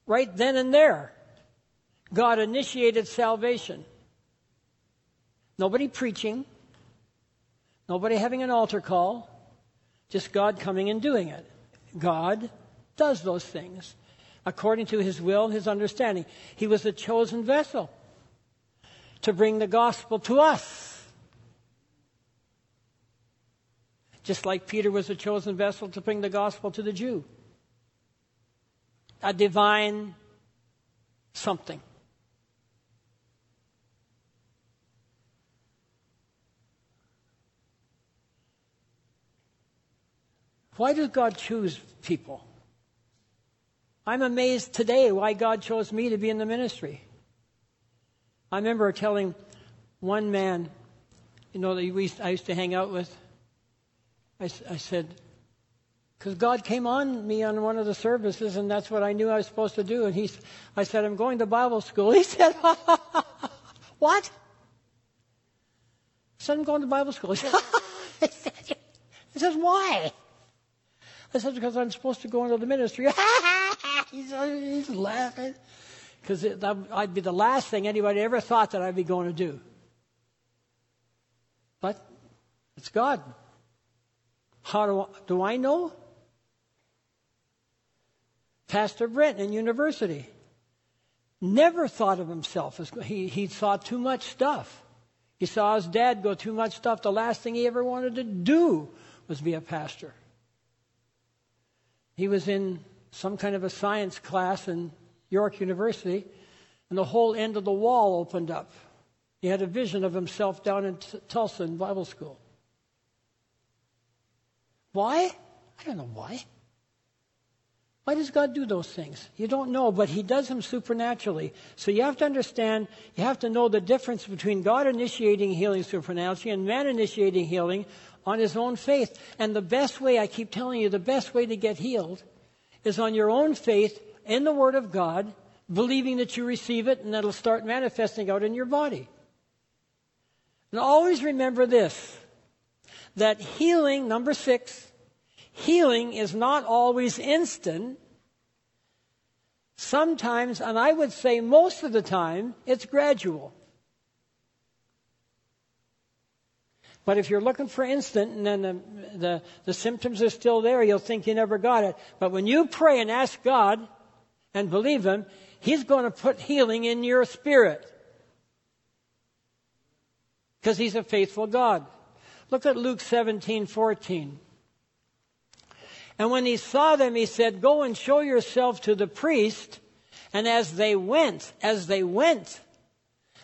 right then and there. God initiated salvation. Nobody preaching. Nobody having an altar call. Just God coming and doing it. God does those things according to his will his understanding. He was a chosen vessel to bring the gospel to us. Just like Peter was a chosen vessel to bring the gospel to the Jew. A divine something. Why does God choose people? I'm amazed today why God chose me to be in the ministry. I remember telling one man, you know, that I used to hang out with, I, I said, because God came on me on one of the services, and that's what I knew I was supposed to do. And he, I said, I'm going to Bible school. He said, What? I said, I'm going to Bible school. He said, he says, Why? I said, Because I'm supposed to go into the ministry. He's, he's laughing. Because I'd be the last thing anybody ever thought that I'd be going to do. But it's God. How do I, do I know? Pastor Brent in university never thought of himself as he, he saw too much stuff. He saw his dad go too much stuff. The last thing he ever wanted to do was be a pastor. He was in some kind of a science class in York University, and the whole end of the wall opened up. He had a vision of himself down in T- Tulsa in Bible school. Why? I don't know why. Why does God do those things? You don't know, but He does them supernaturally. So you have to understand, you have to know the difference between God initiating healing supernaturally and man initiating healing on his own faith. And the best way, I keep telling you, the best way to get healed is on your own faith in the Word of God, believing that you receive it and that'll start manifesting out in your body. And always remember this that healing, number six, healing is not always instant. Sometimes, and I would say most of the time, it's gradual. But if you're looking for instant and then the, the, the, symptoms are still there, you'll think you never got it. But when you pray and ask God and believe Him, He's going to put healing in your spirit. Because He's a faithful God. Look at Luke 17, 14. And when he saw them, he said, Go and show yourself to the priest. And as they went, as they went,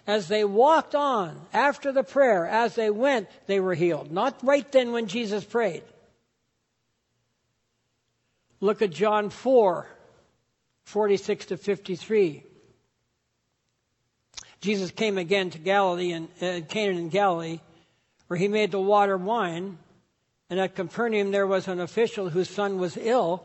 as they walked on after the prayer, as they went, they were healed. Not right then when Jesus prayed. Look at John 4, 46 to 53. Jesus came again to Galilee and uh, Cana in Galilee, where he made the water wine. And at Capernaum there was an official whose son was ill.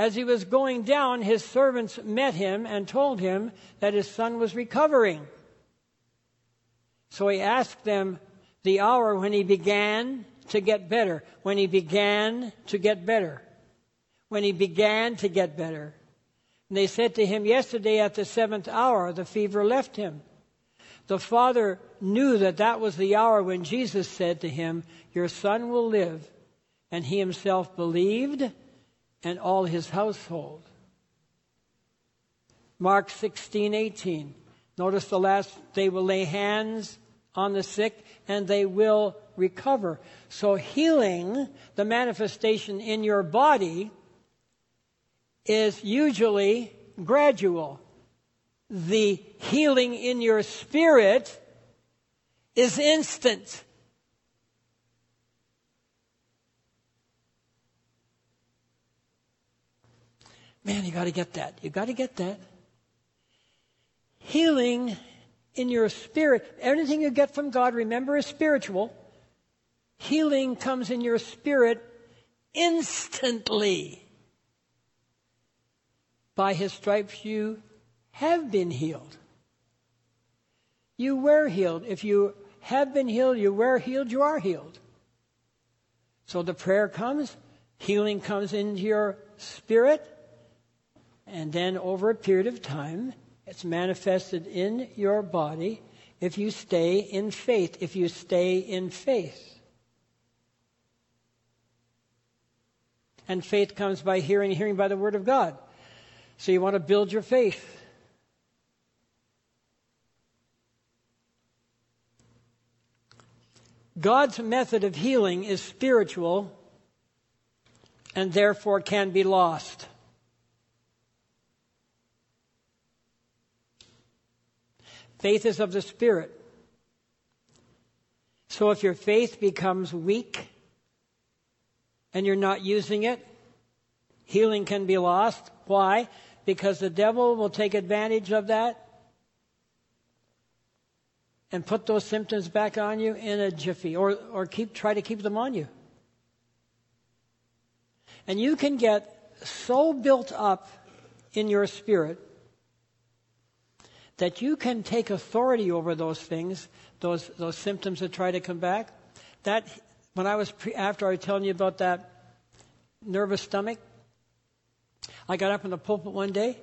As he was going down, his servants met him and told him that his son was recovering. So he asked them the hour when he began to get better. When he began to get better. When he began to get better. And they said to him, Yesterday at the seventh hour, the fever left him. The father knew that that was the hour when Jesus said to him, Your son will live. And he himself believed, and all his household. Mark 16, 18. Notice the last, they will lay hands on the sick and they will recover. So healing, the manifestation in your body, is usually gradual the healing in your spirit is instant. Man, you got to get that. You got to get that. Healing in your spirit, anything you get from God, remember, is spiritual. healing comes in your spirit instantly. By his stripes you have been healed. You were healed. If you have been healed, you were healed, you are healed. So the prayer comes, healing comes into your spirit, and then over a period of time, it's manifested in your body if you stay in faith. If you stay in faith. And faith comes by hearing, hearing by the Word of God. So you want to build your faith. God's method of healing is spiritual and therefore can be lost. Faith is of the Spirit. So if your faith becomes weak and you're not using it, healing can be lost. Why? Because the devil will take advantage of that and put those symptoms back on you in a jiffy or, or keep, try to keep them on you. And you can get so built up in your spirit that you can take authority over those things, those, those symptoms that try to come back. That, when I was, pre, after I was telling you about that nervous stomach, I got up in the pulpit one day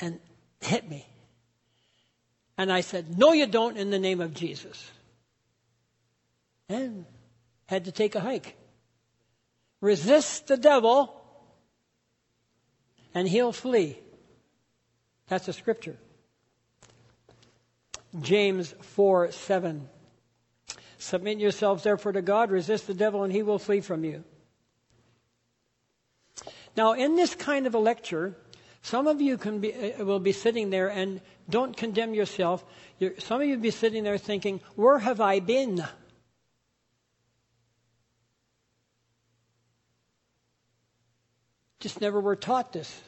and hit me. And I said, No, you don't, in the name of Jesus. And had to take a hike. Resist the devil, and he'll flee. That's a scripture. James 4 7. Submit yourselves therefore to God, resist the devil, and he will flee from you. Now, in this kind of a lecture, some of you can be, uh, will be sitting there and don't condemn yourself. You're, some of you will be sitting there thinking, Where have I been? Just never were taught this.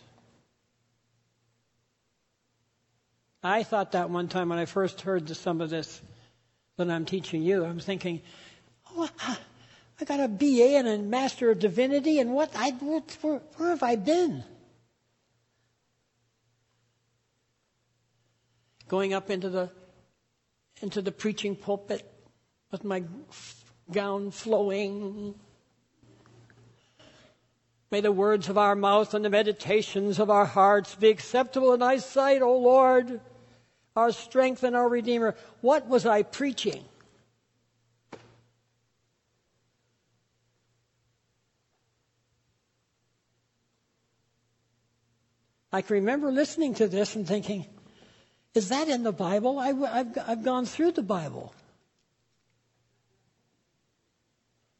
I thought that one time when I first heard some of this that I'm teaching you. I'm thinking, oh, I got a BA and a Master of Divinity, and what? I, what where, where have I been? Going up into the into the preaching pulpit with my gown flowing. May the words of our mouth and the meditations of our hearts be acceptable in thy sight, O Lord, our strength and our Redeemer. What was I preaching? I can remember listening to this and thinking, is that in the Bible? I, have I've gone through the Bible.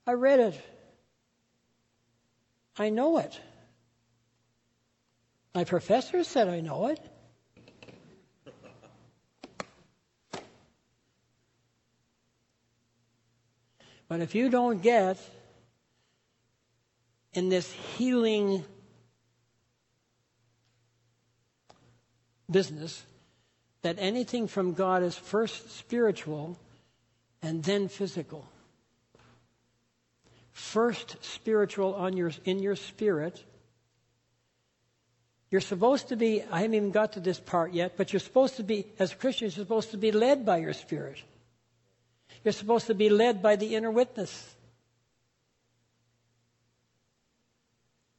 I read it. I know it. My professor said I know it. But if you don't get in this healing business that anything from God is first spiritual and then physical. First spiritual on your, in your spirit. You're supposed to be, I haven't even got to this part yet, but you're supposed to be, as Christians, you're supposed to be led by your spirit. You're supposed to be led by the inner witness.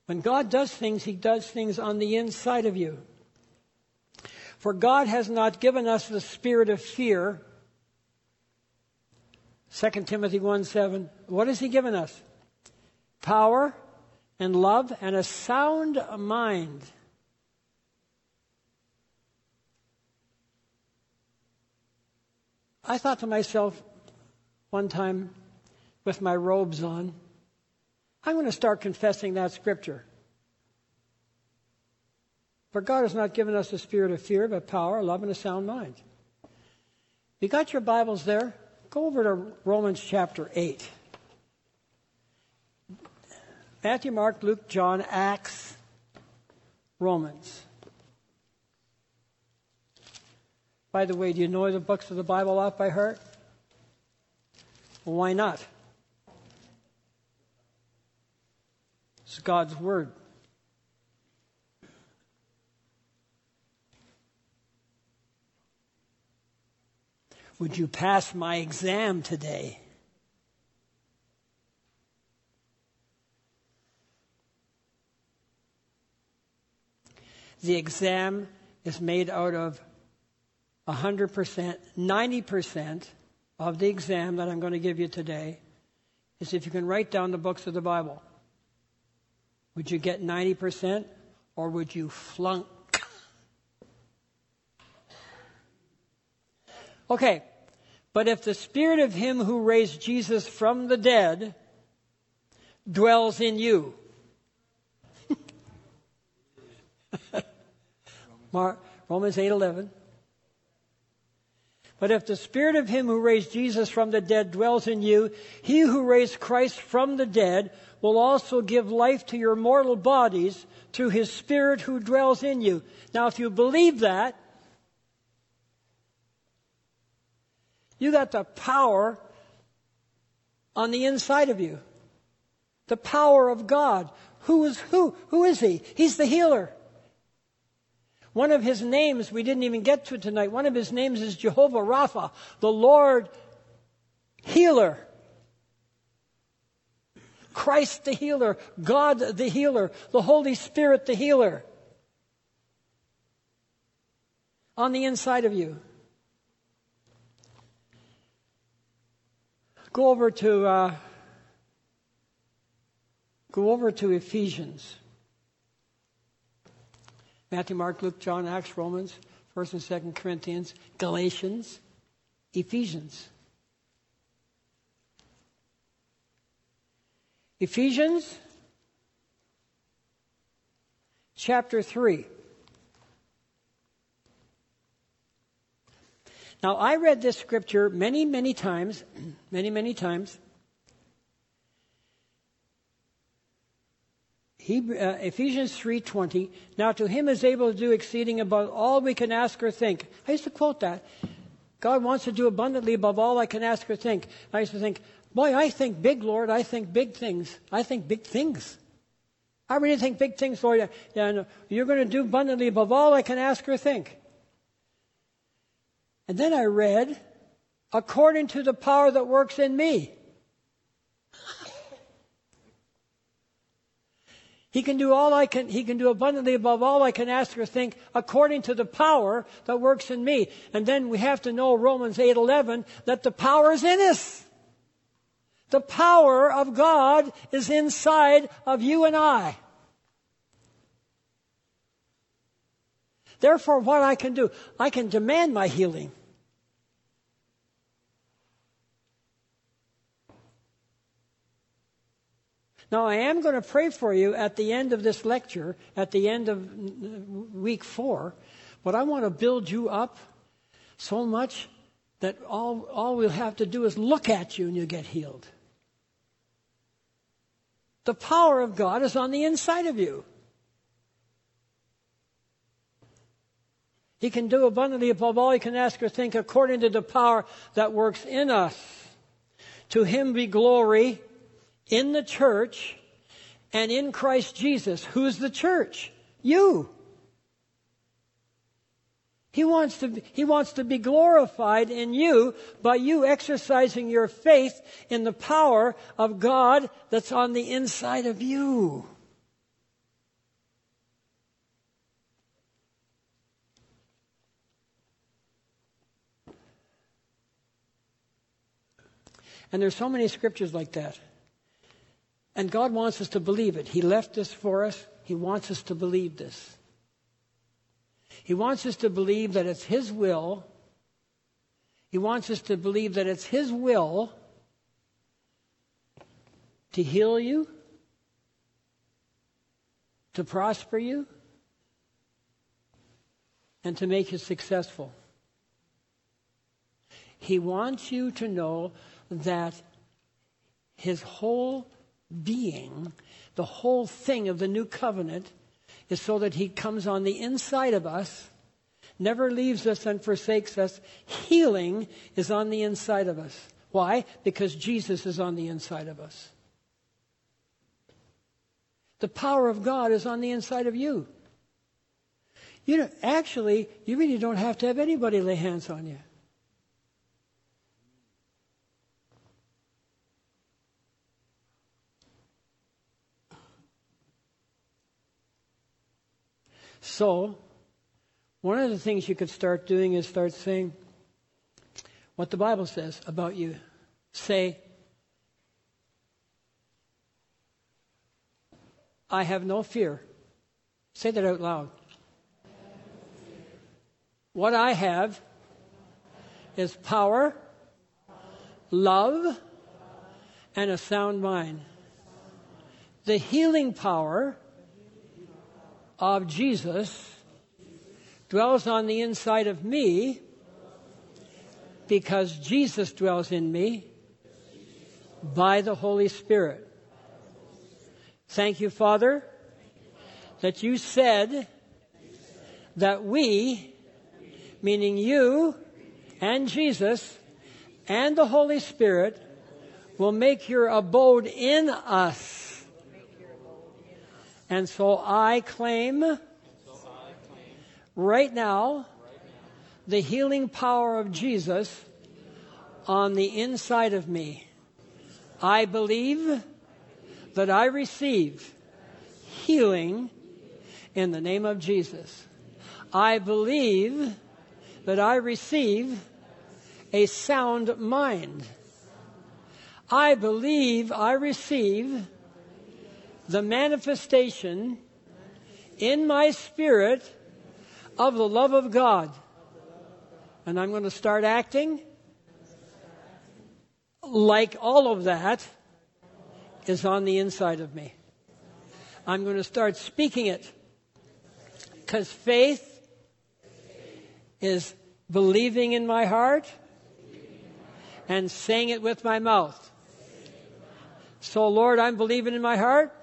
When God does things, He does things on the inside of you. For God has not given us the spirit of fear. 2 Timothy 1 7. What has He given us? Power and love and a sound mind. I thought to myself one time with my robes on, I'm going to start confessing that scripture. For God has not given us a spirit of fear, but power, love, and a sound mind. You got your Bibles there? Go over to Romans chapter 8. Matthew, Mark, Luke, John, Acts, Romans. By the way, do you know the books of the Bible off by heart? Why not? It's God's Word. Would you pass my exam today? The exam is made out of 100%, 90%, of the exam that I'm going to give you today is if you can write down the books of the Bible. Would you get 90% or would you flunk? Okay, but if the spirit of him who raised Jesus from the dead dwells in you, Mark Romans 8:11 but if the spirit of him who raised Jesus from the dead dwells in you, he who raised Christ from the dead will also give life to your mortal bodies through his spirit who dwells in you. Now, if you believe that, you got the power on the inside of you. The power of God. Who is who? Who is he? He's the healer. One of his names we didn't even get to tonight. One of his names is Jehovah Rapha, the Lord healer. Christ the healer, God the healer, the Holy Spirit the healer. On the inside of you. Go over to uh, go over to Ephesians. Matthew, Mark, Luke, John, Acts, Romans, 1st and 2nd Corinthians, Galatians, Ephesians. Ephesians chapter 3. Now, I read this scripture many, many times, many, many times. Uh, Ephesians 3:20. Now to him is able to do exceeding above all we can ask or think. I used to quote that. God wants to do abundantly above all I can ask or think. I used to think, boy, I think big, Lord. I think big things. I think big things. I really think big things, Lord. No, you're going to do abundantly above all I can ask or think. And then I read, according to the power that works in me. He can do all I can, he can do abundantly above all I can ask or think according to the power that works in me. And then we have to know Romans 8:11 that the power is in us. The power of God is inside of you and I. Therefore, what I can do, I can demand my healing. Now, I am going to pray for you at the end of this lecture, at the end of week four, but I want to build you up so much that all, all we'll have to do is look at you and you get healed. The power of God is on the inside of you. He can do abundantly above all you can ask or think according to the power that works in us. To him be glory in the church and in Christ Jesus. Who's the church? You. He wants to, he wants to be glorified in you by you exercising your faith in the power of God that's on the inside of you. And there's so many scriptures like that. And God wants us to believe it. He left this for us. He wants us to believe this. He wants us to believe that it's His will. He wants us to believe that it's His will to heal you, to prosper you, and to make you successful. He wants you to know that His whole being, the whole thing of the new covenant, is so that He comes on the inside of us, never leaves us and forsakes us. Healing is on the inside of us. Why? Because Jesus is on the inside of us. The power of God is on the inside of you. You know, actually, you really don't have to have anybody lay hands on you. So, one of the things you could start doing is start saying what the Bible says about you. Say, I have no fear. Say that out loud. What I have is power, love, and a sound mind. The healing power of Jesus dwells on the inside of me because Jesus dwells in me by the Holy Spirit. Thank you, Father, that you said that we, meaning you and Jesus and the Holy Spirit, will make your abode in us and so I claim right now the healing power of Jesus on the inside of me. I believe that I receive healing in the name of Jesus. I believe that I receive a sound mind. I believe I receive the manifestation in my spirit of the love of God. And I'm going to start acting like all of that is on the inside of me. I'm going to start speaking it because faith is believing in my heart and saying it with my mouth. So, Lord, I'm believing in my heart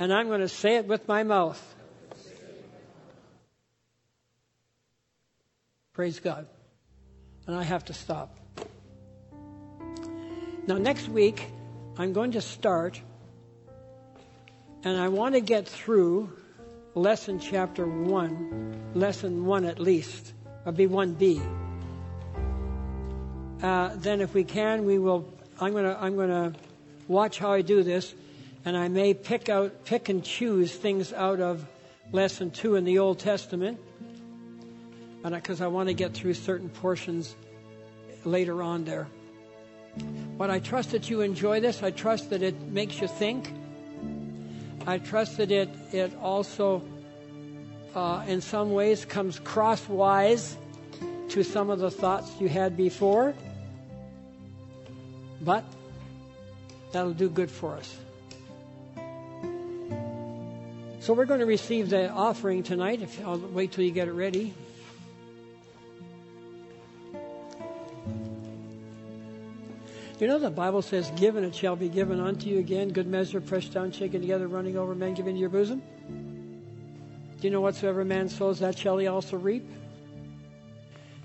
and I'm going to say it with my mouth. Praise God. And I have to stop. Now, next week, I'm going to start, and I want to get through lesson chapter 1, lesson 1 at least. It'll be 1b. Uh, then, if we can, we will. I'm going to. I'm going to watch how I do this and I may pick out, pick and choose things out of lesson two in the Old Testament, because I, I want to get through certain portions later on there. But I trust that you enjoy this. I trust that it makes you think. I trust that it it also, uh, in some ways, comes crosswise to some of the thoughts you had before. But that'll do good for us. So we're going to receive the offering tonight. If I'll wait till you get it ready. You know the Bible says, "Given it shall be given unto you again, good measure, pressed down, shaken together, running over, men given to your bosom." Do you know whatsoever man sows, that shall he also reap?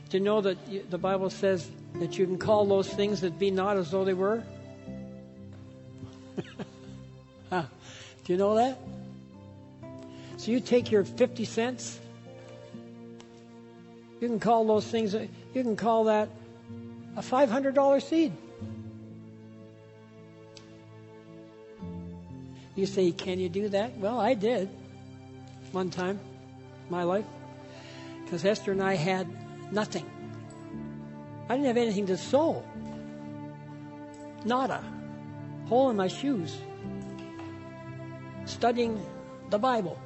Do you know that the Bible says that you can call those things that be not as though they were? Do you know that? So you take your 50 cents, you can call those things, you can call that a $500 seed. You say, can you do that? Well, I did one time in my life because Esther and I had nothing. I didn't have anything to sow. Nada. Hole in my shoes. Studying the Bible.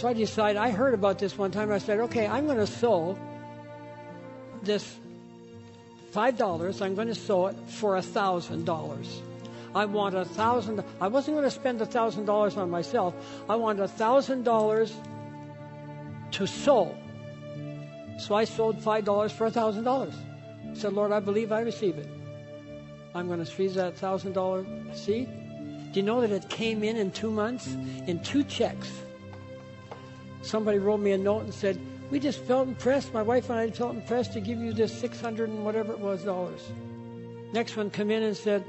So I decided, I heard about this one time. I said, okay, I'm going to sow this $5. I'm going to sow it for $1,000. I want a thousand. I wasn't going to spend a thousand dollars on myself. I want a thousand dollars to sow. So I sold five dollars for a thousand dollars. Said, Lord, I believe I receive it. I'm going to squeeze that thousand dollar seed. Do you know that it came in in two months in two checks? Somebody wrote me a note and said, we just felt impressed. My wife and I felt impressed to give you this 600 and whatever it was dollars. Next one come in and said,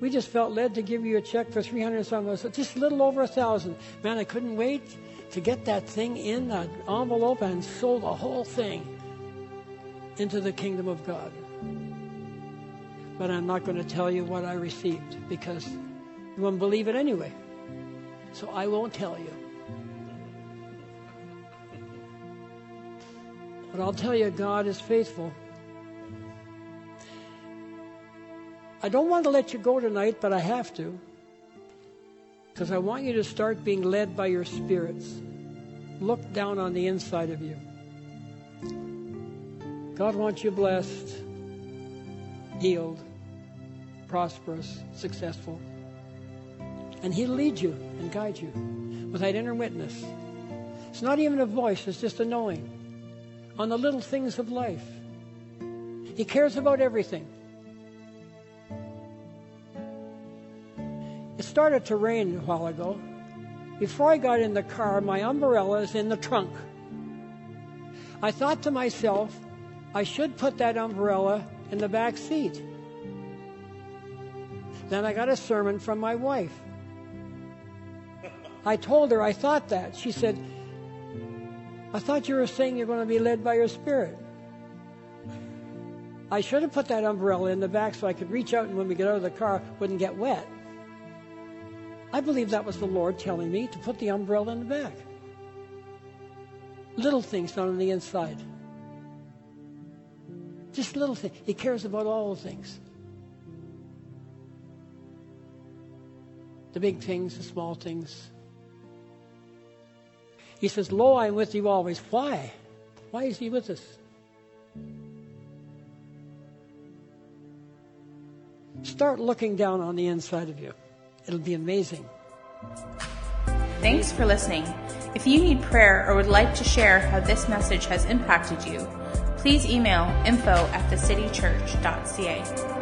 We just felt led to give you a check for 300 something, so just a little over a thousand. Man, I couldn't wait to get that thing in that envelope and sold the whole thing into the kingdom of God. But I'm not going to tell you what I received because you won't believe it anyway. So I won't tell you. But I'll tell you, God is faithful. I don't want to let you go tonight, but I have to. Because I want you to start being led by your spirits. Look down on the inside of you. God wants you blessed, healed, prosperous, successful. And He'll lead you and guide you with that inner witness. It's not even a voice, it's just a knowing on the little things of life. He cares about everything. It started to rain a while ago. Before I got in the car, my umbrella is in the trunk. I thought to myself, I should put that umbrella in the back seat. Then I got a sermon from my wife. I told her I thought that. She said, I thought you were saying you're going to be led by your spirit. I should have put that umbrella in the back so I could reach out and when we get out of the car, wouldn't get wet. I believe that was the Lord telling me to put the umbrella in the back. Little things not on the inside. Just little things. He cares about all things. The big things, the small things. He says, Lo, I am with you always. Why? Why is he with us? Start looking down on the inside of you. It'll be amazing. Thanks for listening. If you need prayer or would like to share how this message has impacted you, please email info at thecitychurch.ca.